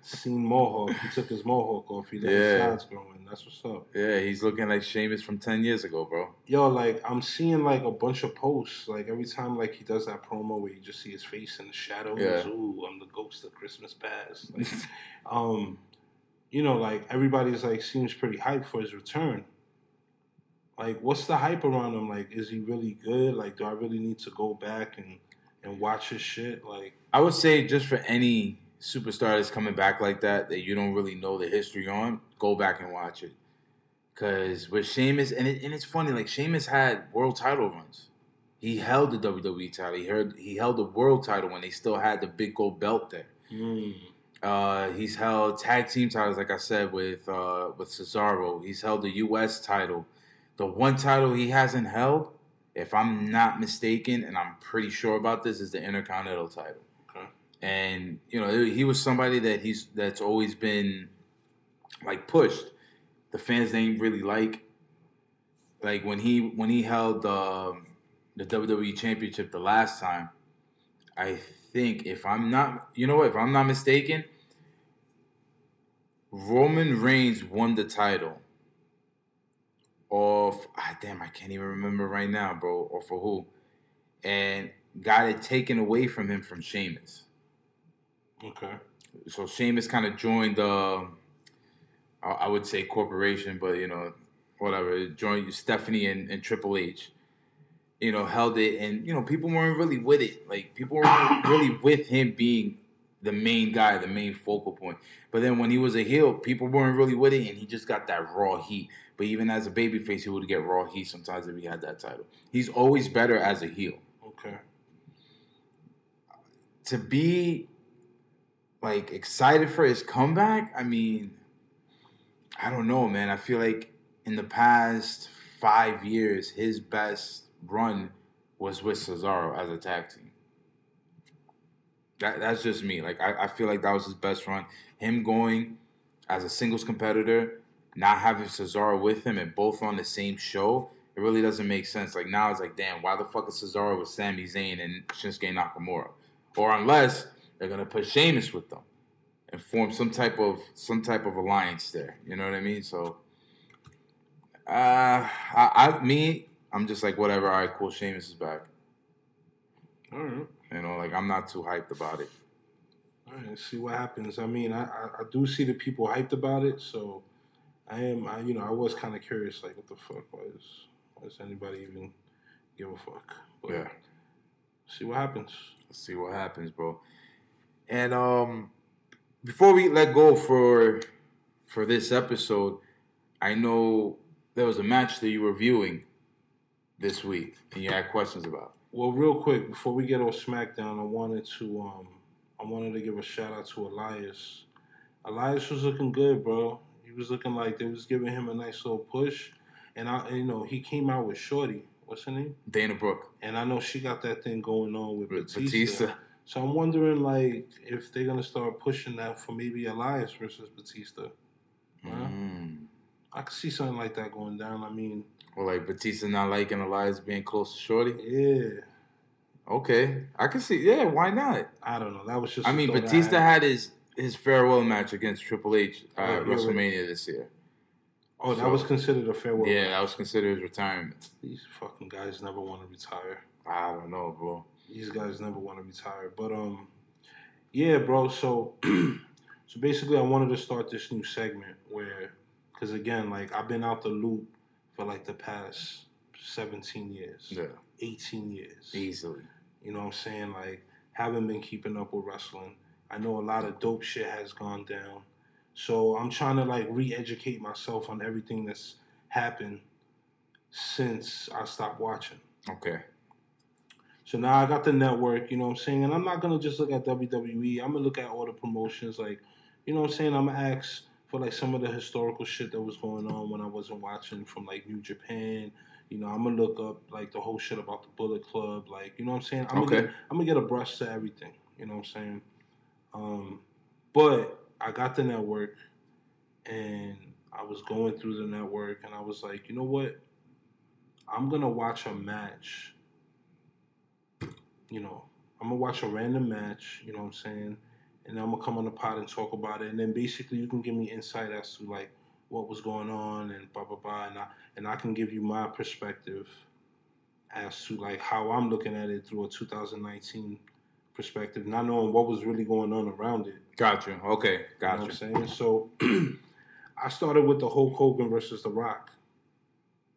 E: seen mohawk. He took his mohawk off. He let his
A: Yeah.
E: sides growing. That's what's up.
A: yeah, he's looking like Sheamus from 10 years ago, bro.
E: Yo, like I'm seeing like a bunch of posts. Like every time like he does that promo where you just see his face in the shadows.
A: Yeah.
E: Ooh, I'm the ghost of Christmas past. Like, *laughs* um, you know, like everybody's like seems pretty hyped for his return. Like, what's the hype around him? Like, is he really good? Like, do I really need to go back and and watch his shit? Like,
A: I would say just for any superstar that's coming back like that that you don't really know the history on, go back and watch it. Cause with Sheamus, and it, and it's funny, like Sheamus had world title runs. He held the WWE title. He heard he held the world title when they still had the big gold belt there.
E: mm,
A: Uh, he's held tag team titles, like I said, with uh, with Cesaro. He's held the U.S. title, the one title he hasn't held, if I'm not mistaken, and I'm pretty sure about this, is the Intercontinental title.
E: Okay.
A: And you know, he was somebody that he's that's always been like pushed. The fans didn't really like. Like when he when he held um, the the WWE Championship the last time, I think if I'm not, you know what, if I'm not mistaken, Roman Reigns won the title. Off, ah, damn, I can't even remember right now, bro. Or for who, and got it taken away from him from Sheamus.
E: Okay.
A: So Sheamus kind of joined the, I I would say corporation, but you know, whatever. Joined Stephanie and, and Triple H. You know, held it, and you know, people weren't really with it. Like people weren't *coughs* really with him being the main guy, the main focal point. But then when he was a heel, people weren't really with it, and he just got that raw heat. But even as a babyface, he would get raw heat sometimes if he had that title. He's always better as a heel.
E: Okay.
A: To be like excited for his comeback, I mean, I don't know, man. I feel like in the past five years, his best run was with Cesaro as a tag team. That that's just me. Like I, I feel like that was his best run. Him going as a singles competitor, not having Cesaro with him, and both on the same show, it really doesn't make sense. Like now, it's like, damn, why the fuck is Cesaro with Sami Zayn and Shinsuke Nakamura? Or unless they're gonna put Sheamus with them and form some type of some type of alliance there. You know what I mean? So, uh, I, I me, I'm just like whatever. All right, cool. Sheamus is back.
E: All right.
A: You know, like I'm not too hyped about it.
E: All right. See what happens. I mean, I, I, I do see the people hyped about it, so I am. I you know I was kind of curious, like what the fuck was was anybody even give a fuck? But
A: Yeah.
E: See what happens.
A: Let's see what happens, bro. And um, before we let go for for this episode, I know there was a match that you were viewing this week, and you had questions about.
E: Well, real quick before we get on SmackDown, I wanted to um I wanted to give a shout out to Elias. Elias was looking good, bro. Was looking like they was giving him a nice little push, and I and, you know he came out with Shorty. What's her name?
A: Dana Brooke,
E: And I know she got that thing going on with Batista.
A: Batista.
E: So I'm wondering, like, if they're gonna start pushing that for maybe Elias versus Batista. Huh?
A: Mm.
E: I could see something like that going down. I mean,
A: Or like Batista not liking Elias being close to Shorty.
E: yeah,
A: Okay, I can see. Yeah, why not?
E: I don't know. That was just.
A: I mean, Batista
E: had.
A: had his his farewell match against Triple H uh,
E: Yeah,
A: at
E: yeah,
A: WrestleMania this year.
E: Oh, that
A: so-
E: was considered a farewell.
A: Yeah, that was considered his retirement.
E: These fucking guys never want to retire.
A: I don't know, bro.
E: These guys never want to retire. But um, yeah, bro. So, *clears throat* so basically, I wanted to start this new segment where, because again, like I've been out the loop for like the past seventeen years,
A: Yeah,
E: eighteen years.
A: easily.
E: You know what I'm saying? Like, haven't been keeping up with wrestling. I know a lot of dope shit has gone down. So I'm trying to like re-educate myself on everything that's happened since I stopped watching.
A: Okay.
E: So now I got the network, you know what I'm saying? And I'm not gonna just look at WWE. I'm gonna look at all the promotions, like, you know what I'm saying? I'm gonna ask for like some of the historical shit that was going on when I wasn't watching from like New Japan. You know, I'm gonna look up like the whole shit about the Bullet Club, like, you know what I'm saying? I'm
A: Okay.
E: gonna get, I'm gonna get a brush to everything. You know what I'm saying? Um, but I got the network, and I was going through the network, and I was like, you know what? I'm gonna watch a match you know, I'm gonna watch a random match, you know what I'm saying? And I'm gonna come on the pod and talk about it. And then basically you can give me insight as to like what was going on and blah blah blah. And I and I can give you my perspective as to like how I'm looking at it through a 2019 perspective, not knowing what was really going on around it.
A: Gotcha. Okay,
E: You know saying? So *clears throat* I started with the Hulk Hogan versus The Rock.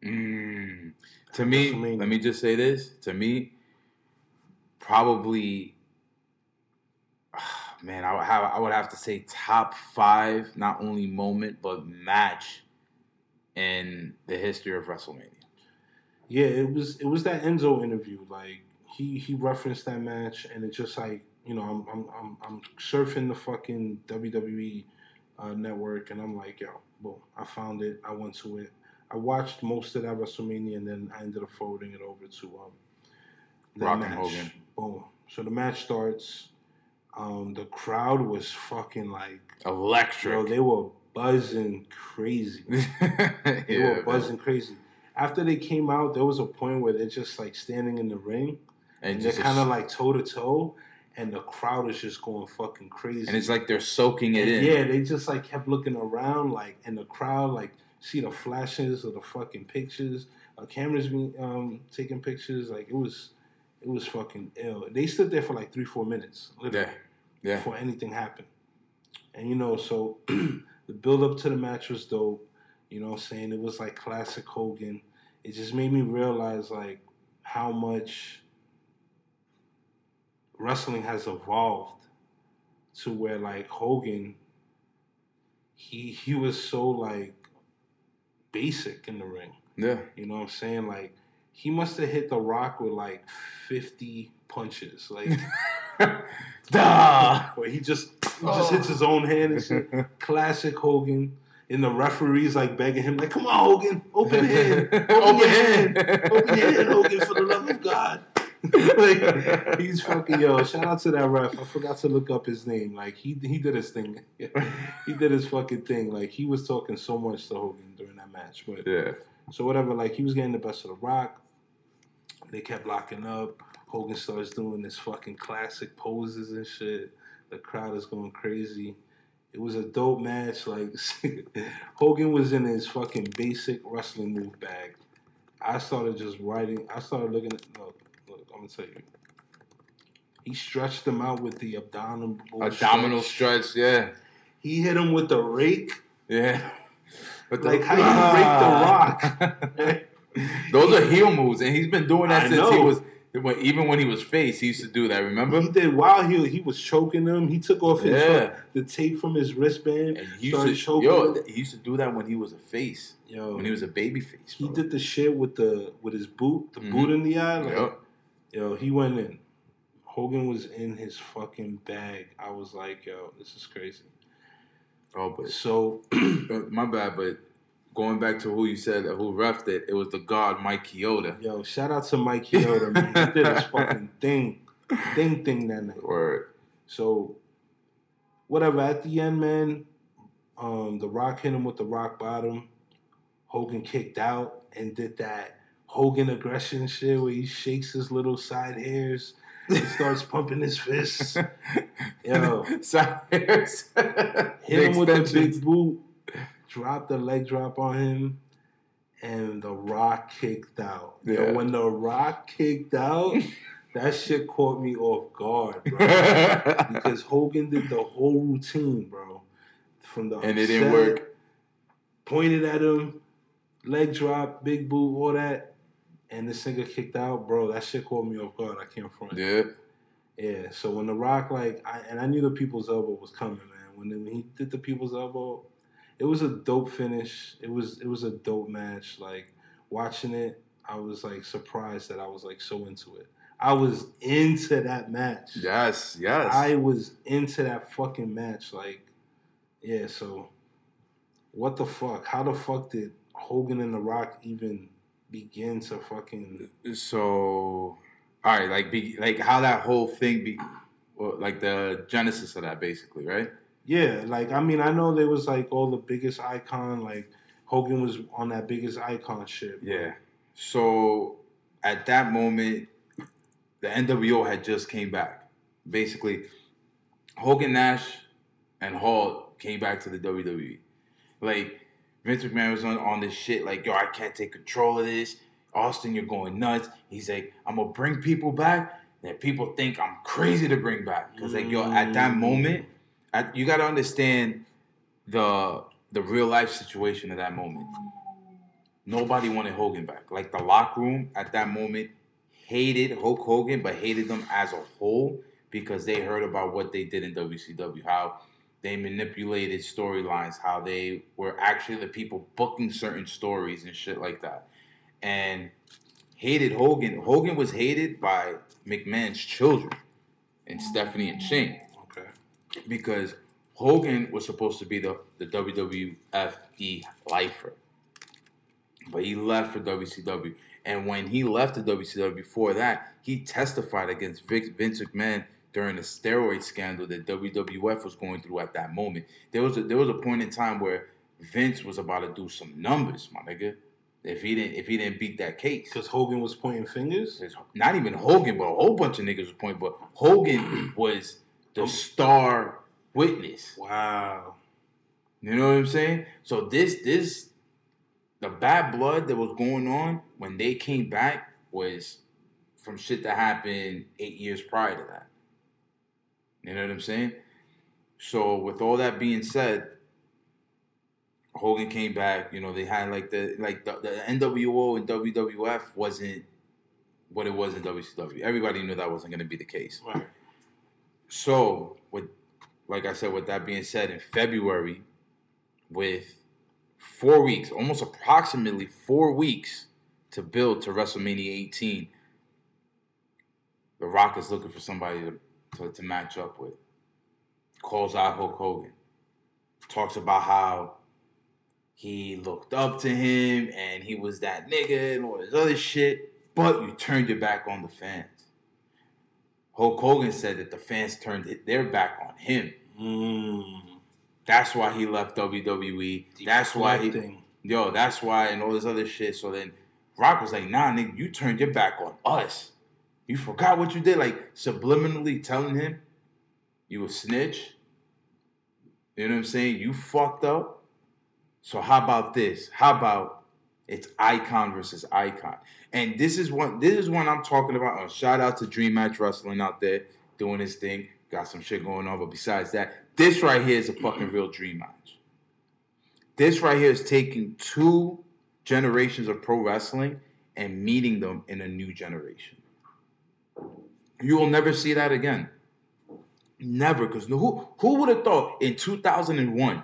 A: Mm. To me, let me just say this. To me, probably, man, I would have I would have to say top five, not only moment but match in the history of WrestleMania.
E: Yeah, it was it was that Enzo interview. Like he he referenced that match, and it's just like you know I'm I'm I'm, I'm surfing the fucking WWE uh, network, and I'm like, yo, boom, I found it. I went to it. I watched most of that WrestleMania, and then I ended up forwarding it over to um, the
A: Rock and
E: match.
A: Hogan.
E: Boom. So the match starts. Um, the crowd was fucking like,
A: Electric.
E: yo, they were buzzing crazy. *laughs* They
A: yeah,
E: were buzzing crazy. After they came out, there was a point where they're just like standing in the ring,
A: and,
E: and they're kind of like toe to toe, and the crowd is just going fucking crazy.
A: and it's like they're soaking it
E: And
A: in.
E: Yeah, they just like kept looking around, like, and the crowd like see the flashes of the fucking pictures. Uh, cameras being um, taking pictures, like it was, it was fucking ill. They stood there for like three, four minutes, literally,
A: yeah, yeah.
E: before anything happened. And you know, so *clears throat* the build up to the match was dope. You know, what I'm saying it was like classic Hogan. It just made me realize like how much wrestling has evolved to where like Hogan he he was so like basic in the ring.
A: yeah.
E: You know what I'm saying? Like he must have hit the rock with like 50 punches. Like *laughs* *laughs*
A: Duh.
E: where he just he just oh. hits his own hand and shit. *laughs* Classic Hogan. And the referee's like begging him, like, come on, Hogan, open hand. Open, your hand.
A: hand.
E: Open your hand, Hogan, for the love of God. Like *laughs* he's fucking yo. Shout out to that ref. I forgot to look up his name. Like he he did his thing. *laughs* he did his fucking thing. Like he was talking so much to Hogan during that match. But
A: yeah.
E: so whatever. Like he was getting the best of the Rock. They kept locking up. Hogan starts doing his fucking classic poses and shit. The crowd is going crazy. It was a dope match. Like *laughs* Hogan was in his fucking basic wrestling move bag. I started just writing. I started looking at. Look, I'm gonna tell you. He stretched them out with the abdominal.
A: Abdominal
E: stretch.
A: stretch. Yeah.
E: He hit him with the rake.
A: Yeah. But
E: Like how you break the rock. *laughs*
A: Those are heel moves, and he's been doing that
E: I
A: since he was. Even when he was face, he used to do that. Remember?
E: He did while he he was choking him. He took off his
A: Yeah.
E: the tape from his wristband.
A: And he used to,
E: choking
A: yo,
E: him.
A: he used to do that when he was a face,
E: Yo,
A: when he was a baby face.
E: he did the shit with the with his boot, the
A: Mhm.
E: boot in the eye. Like,
A: Yup.
E: Yo, he went in. Hogan was in his fucking bag. I was like, yo, this is crazy.
A: Oh, but
E: So *clears throat*
A: my bad. But going back to who you said who refed it, it was the God Mike Chioda.
E: yo, shout out to Mike Chioda, man. He did his *laughs* fucking thing, thing, thing that night.
A: Word.
E: So, whatever. At the end, man, um, the Rock hit him with the rock bottom. Hogan kicked out and did that Hogan aggression shit where he shakes his little side hairs and starts *laughs* pumping his fists. *laughs* Yo.
A: Side hairs.
E: Hit him with the big boot, Drop the leg drop on him, and the Rock kicked out.
A: Yeah.
E: When the Rock kicked out, *laughs* that shit caught me off guard, bro. because Hogan did the whole routine, bro. From the
A: and it didn't work.
E: Pointed at him, leg drop, big boot, all that, and this nigga kicked out, bro. That shit caught me off guard. I can't front.
A: Yeah.
E: Yeah. So when the Rock, like, I, and I knew the People's Elbow was coming, man. When, when he did the People's Elbow, it was a dope finish. It was it was a dope match. Like watching it, I was like surprised that I was like so into it. I was into that match.
A: Yes. Yes.
E: I was into that fucking match. Like, yeah, so what the fuck? How the fuck did Hogan and The Rock even begin to fucking
A: so all right like be like how that whole thing be like the genesis of that basically right
E: Yeah, like I mean, I know there was like all the biggest icon, like Hogan was on that biggest icon shit. bro.
A: yeah so at that moment the nwo had just came back basically hogan nash and hall came back to the wwe like vince mcmahon was on, on this shit like yo i can't take control of this. Austin you're going nuts. He's like i'm gonna bring people back that people think i'm crazy to bring back. Because like yo at that
E: Mm.
A: moment you gotta understand the the real life situation of that moment. Nobody wanted hogan back. Like the locker room at that moment hated hulk hogan but hated them as a whole because they heard about what they did in wcw how they manipulated storylines, how they were actually the people booking certain stories and shit like that. And hated Hogan. Hogan was hated by McMahon's children and Stephanie and Shane
E: Okay.
A: because Hogan was supposed to be the, the WWFE lifer. but he left for WCW. And when he left the WCW before that, he testified against Vic, Vince McMahon during the steroid scandal that WWF was going through at that moment. There was a, there was a point in time where Vince was about to do some numbers, my nigga. If he didn't if he didn't beat that case,
E: Because Hogan was pointing fingers.
A: Not even Hogan, but a whole bunch of niggas was pointing. But Hogan *clears throat* was the star witness.
E: Wow.
A: You know what I'm saying? So this this the bad blood that was going on when they came back was from shit that happened eight years prior to that. You know what I'm saying? So with all that being said, Hogan came back. You know they had like the like the, the NWO and WWF wasn't what it was in WCW. Everybody knew that wasn't going to be the case.
E: Right.
A: So, with like I said, with that being said, in February, with four weeks, almost approximately four weeks to build to WrestleMania 18, The Rock is looking for somebody to, to, to match up with. Calls out Hulk Hogan. Talks about how he looked up to him and he was that nigga and all this other shit, but you turned your back on the fans. Hulk Hogan said that the fans turned their back on him.
E: Mm.
A: That's why he left WWE. That's why he, yo, that's why, and all this other shit. So then Rock was like, nah, nigga, you turned your back on us. You forgot what you did, like subliminally telling him you a snitch. You know what I'm saying? You fucked up. So how about this? How about it's icon versus icon? And this is one this is one I'm talking about. Uh, shout out to Dream Match Wrestling out there doing his thing. Got some shit going on, but besides that, this right here is a fucking real dream match. This right here is taking two generations of pro wrestling and meeting them in a new generation. You will never see that again. Never, because who who would have thought in 2001,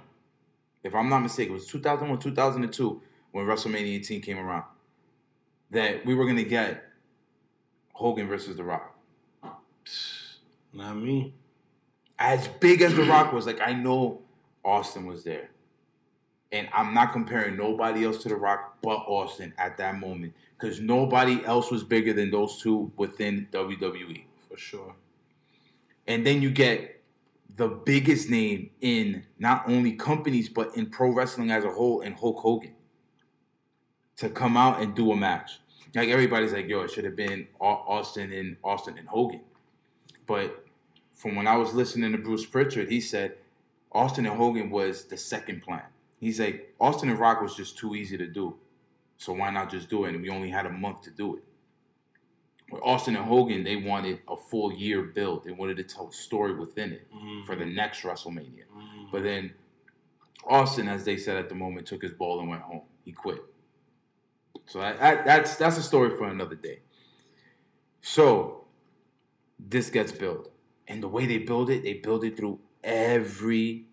A: if I'm not mistaken, it was 2001, 2002 when WrestleMania 18 came around, that we were gonna get Hogan versus The Rock.
E: Not me.
A: as big as The Rock was, like I know Austin was there. And I'm not comparing nobody else to The Rock but Austin at that moment. Because nobody else was bigger than those two within WWE.
E: For sure.
A: And then you get the biggest name in not only companies but in pro wrestling as a whole in Hulk Hogan to come out and do a match. Like everybody's like, yo, it should have been Austin and Austin and Hogan. But from when I was listening to Bruce Pritchard, he said Austin and Hogan was the second plan. He's like, Austin and Rock was just too easy to do. So why not just do it? And we only had a month to do it. With Austin and Hogan, they wanted a full year build. They wanted to tell a story within it
E: Mhm.
A: for the next WrestleMania.
E: Mhm.
A: But then Austin, as they said at the moment, took his ball and went home. He quit. So that, that, that's that's a story for another day. So this gets built, and the way they build it, they build it through every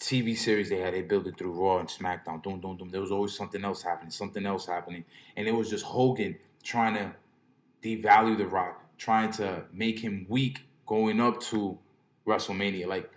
A: TV series they had. They built it through Raw and SmackDown. Doom, doom, doom. There was always something else happening, something else happening, and it was just Hogan trying to devalue The Rock, trying to make him weak going up to WrestleMania, like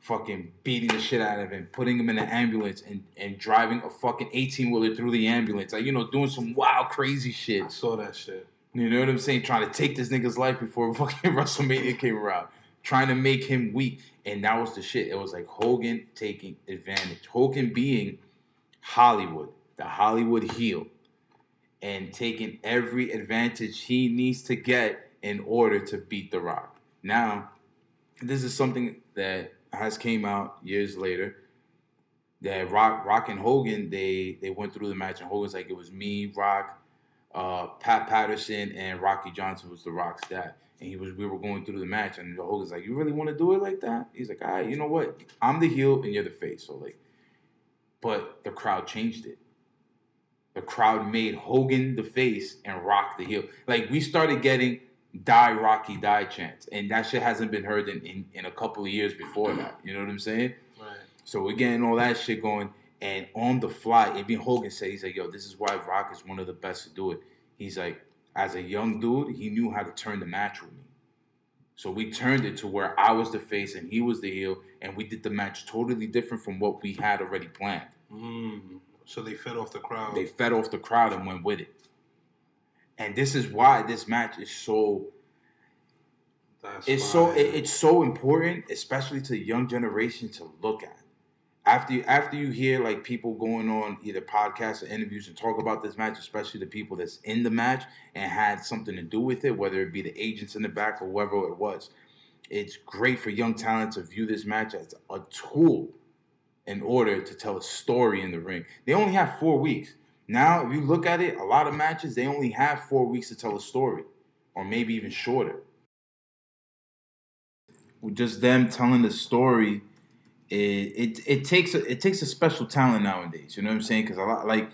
A: fucking beating the shit out of him, putting him in an ambulance, and and driving a fucking eighteen wheeler through the ambulance, like you know, doing some wild, crazy
E: I
A: shit.
E: saw that shit.
A: You know what I'm saying? Trying to take this nigga's life before *laughs* fucking *laughs* WrestleMania came around. Trying to make him weak. And that was the shit. It was like Hogan taking advantage. Hogan being Hollywood, the Hollywood heel, and taking every advantage he needs to get in order to beat The Rock. Now, this is something that has came out years later. That Rock, Rock and Hogan, they they went through the match, and Hogan's like, it was me, Rock, uh, Pat Patterson and Rocky Johnson was the Rock's dad. And he was we were going through the match and the Hogan's like, You really want to do it like that? He's like, all right, you know what? I'm the heel and you're the face. So like but the crowd changed it. The crowd made Hogan the face and Rock the heel. Like we started getting die Rocky die chants. And that shit hasn't been heard in, in, in a couple of years before that. You know what I'm saying?
E: Right.
A: So we're getting all that shit going, and on the fly, even Hogan said, he's like, yo, this is why Rock is one of the best to do it. He's like, as a young dude, he knew how to turn the match with me. So we turned it to where I was the face and he was the heel, and we did the match totally different from what we had already planned.
E: Mm. So they fed off the crowd.
A: They fed off the crowd and went with it. And this is why this match is so
E: That's
A: it's so it, it's so important, especially to the young generation to look at. After you, after you hear like people going on either podcasts or interviews and talk about this match, especially the people that's in the match and had something to do with it, whether it be the agents in the back or whoever it was, it's great for young talent to view this match as a tool in order to tell a story in the ring. They only have four weeks. Now, if you look at it, a lot of matches they only have four weeks to tell a story, or maybe even shorter just them telling the story, it it, it takes a, it takes a special talent nowadays. You know what I'm saying? Because a lot like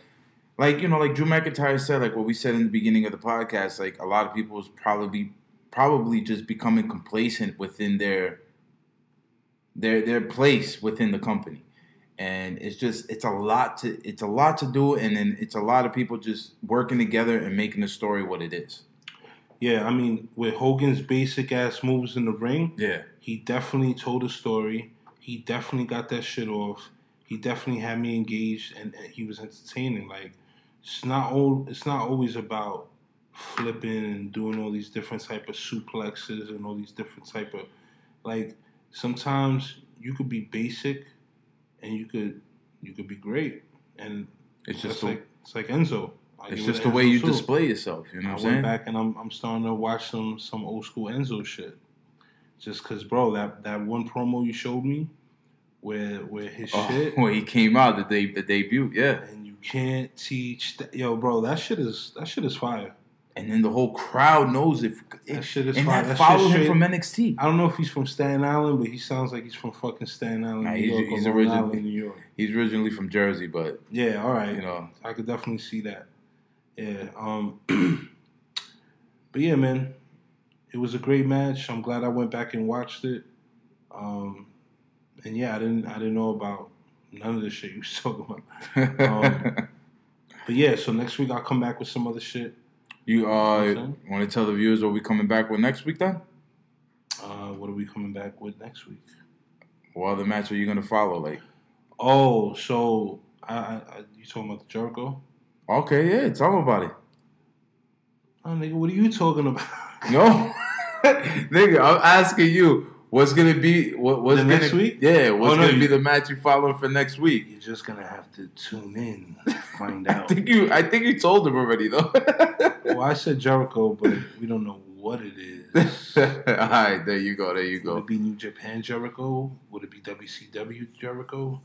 A: like you know like Drew McIntyre said, like what we said in the beginning of the podcast, like a lot of people is probably probably just becoming complacent within their their their place within the company. And it's just it's a lot to it's a lot to do, and then it's a lot of people just working together and making the story what it is.
E: Yeah, I mean, with Hogan's basic ass moves in the ring,
A: Yeah,
E: he definitely told a story. He definitely got that shit off. He definitely had me engaged, and, and he was entertaining. Like it's not all. It's not always about flipping and doing all these different type of suplexes and all these different type of like. Sometimes you could be basic, and you could you could be great, and
A: it's just
E: like it's like Enzo. I
A: it's just the way
E: Enzo
A: you
E: too.
A: display yourself. You know
E: I
A: what I'm
E: went
A: saying?
E: back and I'm I'm starting to watch some some old school Enzo shit. Just cause, bro, that that one promo you showed me, where where his
A: Oh,
E: shit, *laughs*
A: when he came out the day the debut, yeah.
E: and you can't teach that, yo, bro. That shit is that shit is fire.
A: And then the whole crowd knows it.
E: That shit is
A: and
E: fire.
A: that
E: That
A: followed him from NXT.
E: I don't know if he's from Staten Island, but he sounds like he's from fucking Staten Island,
A: Nah,
E: New
A: he's-
E: York,
A: he's
E: or
A: originally-
E: Island, New York.
A: He's originally from Jersey, but
E: Yeah, all right.
A: you know,
E: I could definitely see that. Yeah. Um *clears throat* But yeah, man. It was a great match. I'm glad I went back and watched it. Um and yeah, I didn't I didn't know about none of the shit you was *laughs* talking about. Um, *laughs* But yeah, so next week I'll come back with some other shit.
A: you uh want to tell the viewers what we coming back with next week then?
E: Uh what are we coming back with next week?
A: What other match are you gonna follow? Like,
E: Oh, so I, I, you talking about the Jericho?
A: okay, yeah, tell about it.
E: Oh nigga, what are you talking about?
A: No, *laughs* nigga, I'm asking you. What's gonna be what, what's
E: The
A: gonna,
E: next week?
A: Yeah, what's
E: Oh, no,
A: gonna
E: you-
A: be the match you following for next week?
E: You're just gonna have to tune in to *laughs* find
A: I
E: out.
A: think you, I think you told him already though. *laughs*
E: well, I said Jericho, but we don't know what it is. *laughs*
A: All right, there you go, there you go.
E: Would it be New Japan Jericho? Would it be WCW Jericho?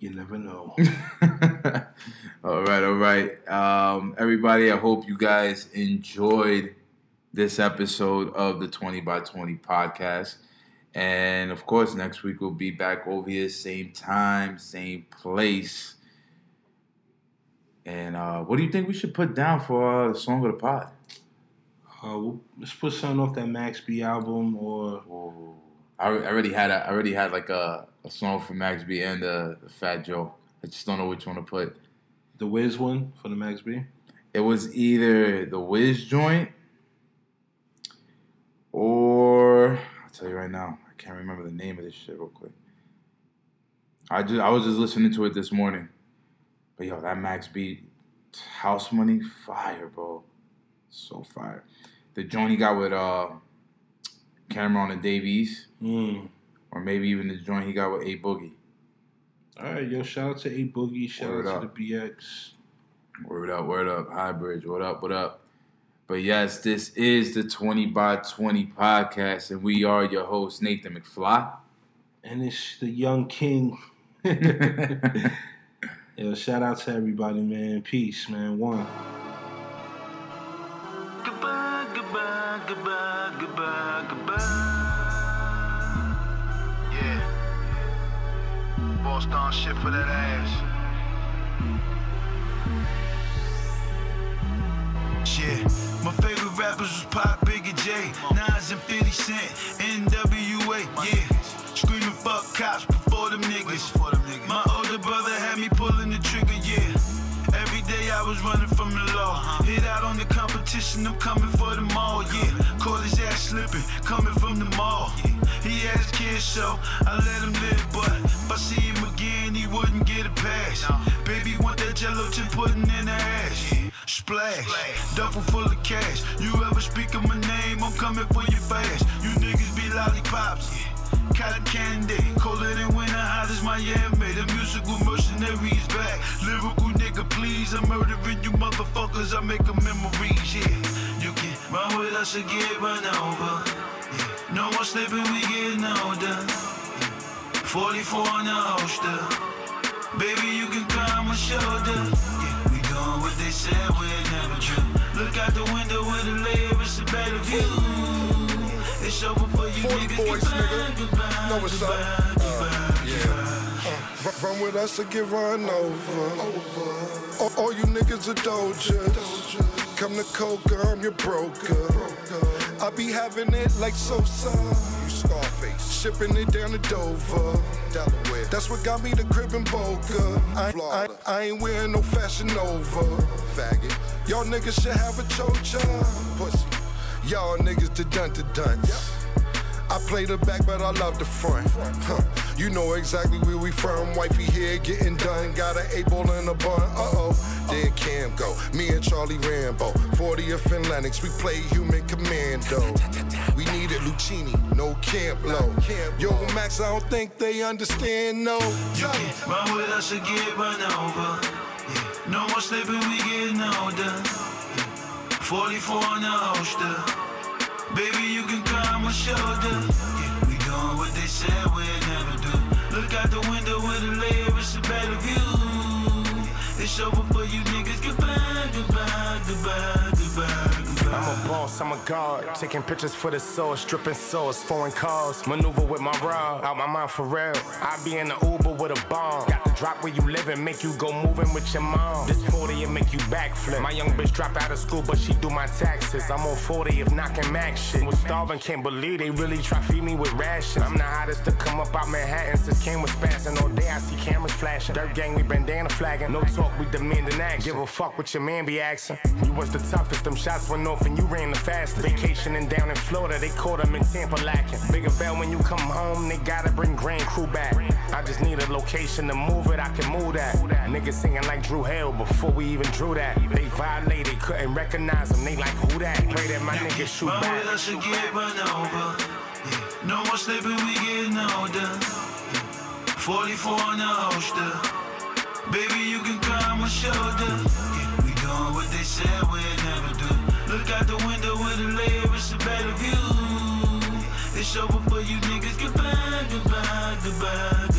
E: You never know.
A: all right, all right. Um, everybody, I hope you guys enjoyed this episode of the 20 by 20 podcast. And of course, next week we'll be back over here, same time, same place. And uh, what do you think we should put down for uh, the song of the pod?
E: Uh, we'll, let's put something off that Max B album or
A: Ooh, I, I already had a, I already had like a, a song for Max B and the Fat Joe. I just don't know which one to put.
E: the Wiz one for the Max B.
A: It was either the Wiz joint or I'll tell you right now, I can't remember the name of this shit real quick. I just I was just listening to it this morning. But yo, that Max beat house money, fire, bro. So fire. The joint he got with uh Cam'ron and Dave East,
E: Mm.
A: or maybe even the joint he got with A Boogie.
E: All right, yo, shout out to A Boogie, shout
A: Word
E: out
A: up.
E: to the BX.
A: Word up, word up. High Bridge, what up, what up? But yes, this is the 20 by 20 podcast, and we are your host, Nathan McFly.
E: And it's the Young King. *laughs* Yo, shout out to everybody, man. Peace, man. One.
C: Goodbye, goodbye, goodbye, goodbye, goodbye. Yeah. Boss down shit for that ass. Yeah. My favorite rappers was Pop, Biggie J, Nas and 50 Cent, NWA, yeah. Screaming fuck cops before them niggas. My older brother had me pulling the trigger, yeah. Every day I was running from the law. Uh-huh. Hit out on the competition, I'm coming for them all, yeah. Caught his ass slipping, coming from the mall. He had his kids, so I let him live, but if I see him again, he wouldn't get a pass. Baby, want that jello chip pudding in the ass. Splash, duffel full of cash. You ever speak of my name, I'm coming for you fast. You niggas be lollipops. Yeah. Cotton candy, colder than winter, hot as Miami. The musical mercenary is back. Lyrical nigga, please. I'm murdering you motherfuckers. I make a memories, yeah. You can run with us or get run over. Yeah. No more sleeping, we getting older. Yeah. 44 on the holster. Baby, you can climb my shoulder. Yeah. We doing what they said never do. Look out the window with a layer, it's a better view. It's over for you
B: 40
C: niggas.
B: boys,
C: goodbye,
B: nigga.
C: goodbye,
B: Know what's up.
C: goodbye, goodbye,
B: yeah. Uh, run with us or get run over. All, all you niggas are dojas. Come to Coca, I'm your broker. I be having it like Sosa. You Scarface. Shipping it down to Dover. Delaware. That's what got me the crib in Boca. I, I, I ain't wearing no fashion over. Faggot. Y'all niggas should have a chocha. Pussy. Y'all niggas the dun to dun. I play the back, but I love the front. Huh. You know exactly where we from. Wifey here getting done. Got an eight ball in a bun. Uh oh. There Cam go. Me and Charlie Rambo. 40th and Lenox. We play human commando. We needed Luchini. No Camp Lo. Yo, Max, I don't think they understand. No.
C: You can run with us or get run over. Yeah. No more sleeping, we getting older. Yeah. 44 on the holster. Baby, you can my shoulder. Yeah. We doing what they said we'd never do. Look out the window with a it's a better view. It's over for you niggas. Goodbye, goodbye, goodbye.
F: I'm a boss, I'm a guard. Taking pictures for the source, stripping sauce, foreign cars. Maneuver with my rod, out my mind for real. I be in the Uber with a bomb. Got the drop where you live and make you go moving with your mom. This 40 and make you backflip. My young bitch dropped out of school, but she do my taxes. I'm on 40 if knocking max shit. Was starving, can't believe they really try to feed me with rations. I'm the hottest to come up out Manhattan since came with spazzing. All day I see cameras flashing. Dirt gang, we bandana flagging. No talk, we demanding action. Give a fuck what your man be asking. You was the toughest, them shots went off and you ran the fastest. Vacationing down in Florida, they caught him in Tampa lacking. Bigger bell when you come home, they gotta bring Grand Crew back. I just need a location to move it, I can move that. Niggas singing like Drew Hill before we even drew that. They violated, couldn't recognize them, they like who that? Pray that my niggas shoot back.
C: with us or get run over. Yeah. No more sleeping, we getting older. Yeah. 44 on the holster. Baby, you can climb my shoulder. Yeah. We doing what they said we'd never do. Look out the window with a layer, it's a better view. It's over for you niggas. Goodbye, goodbye, goodbye.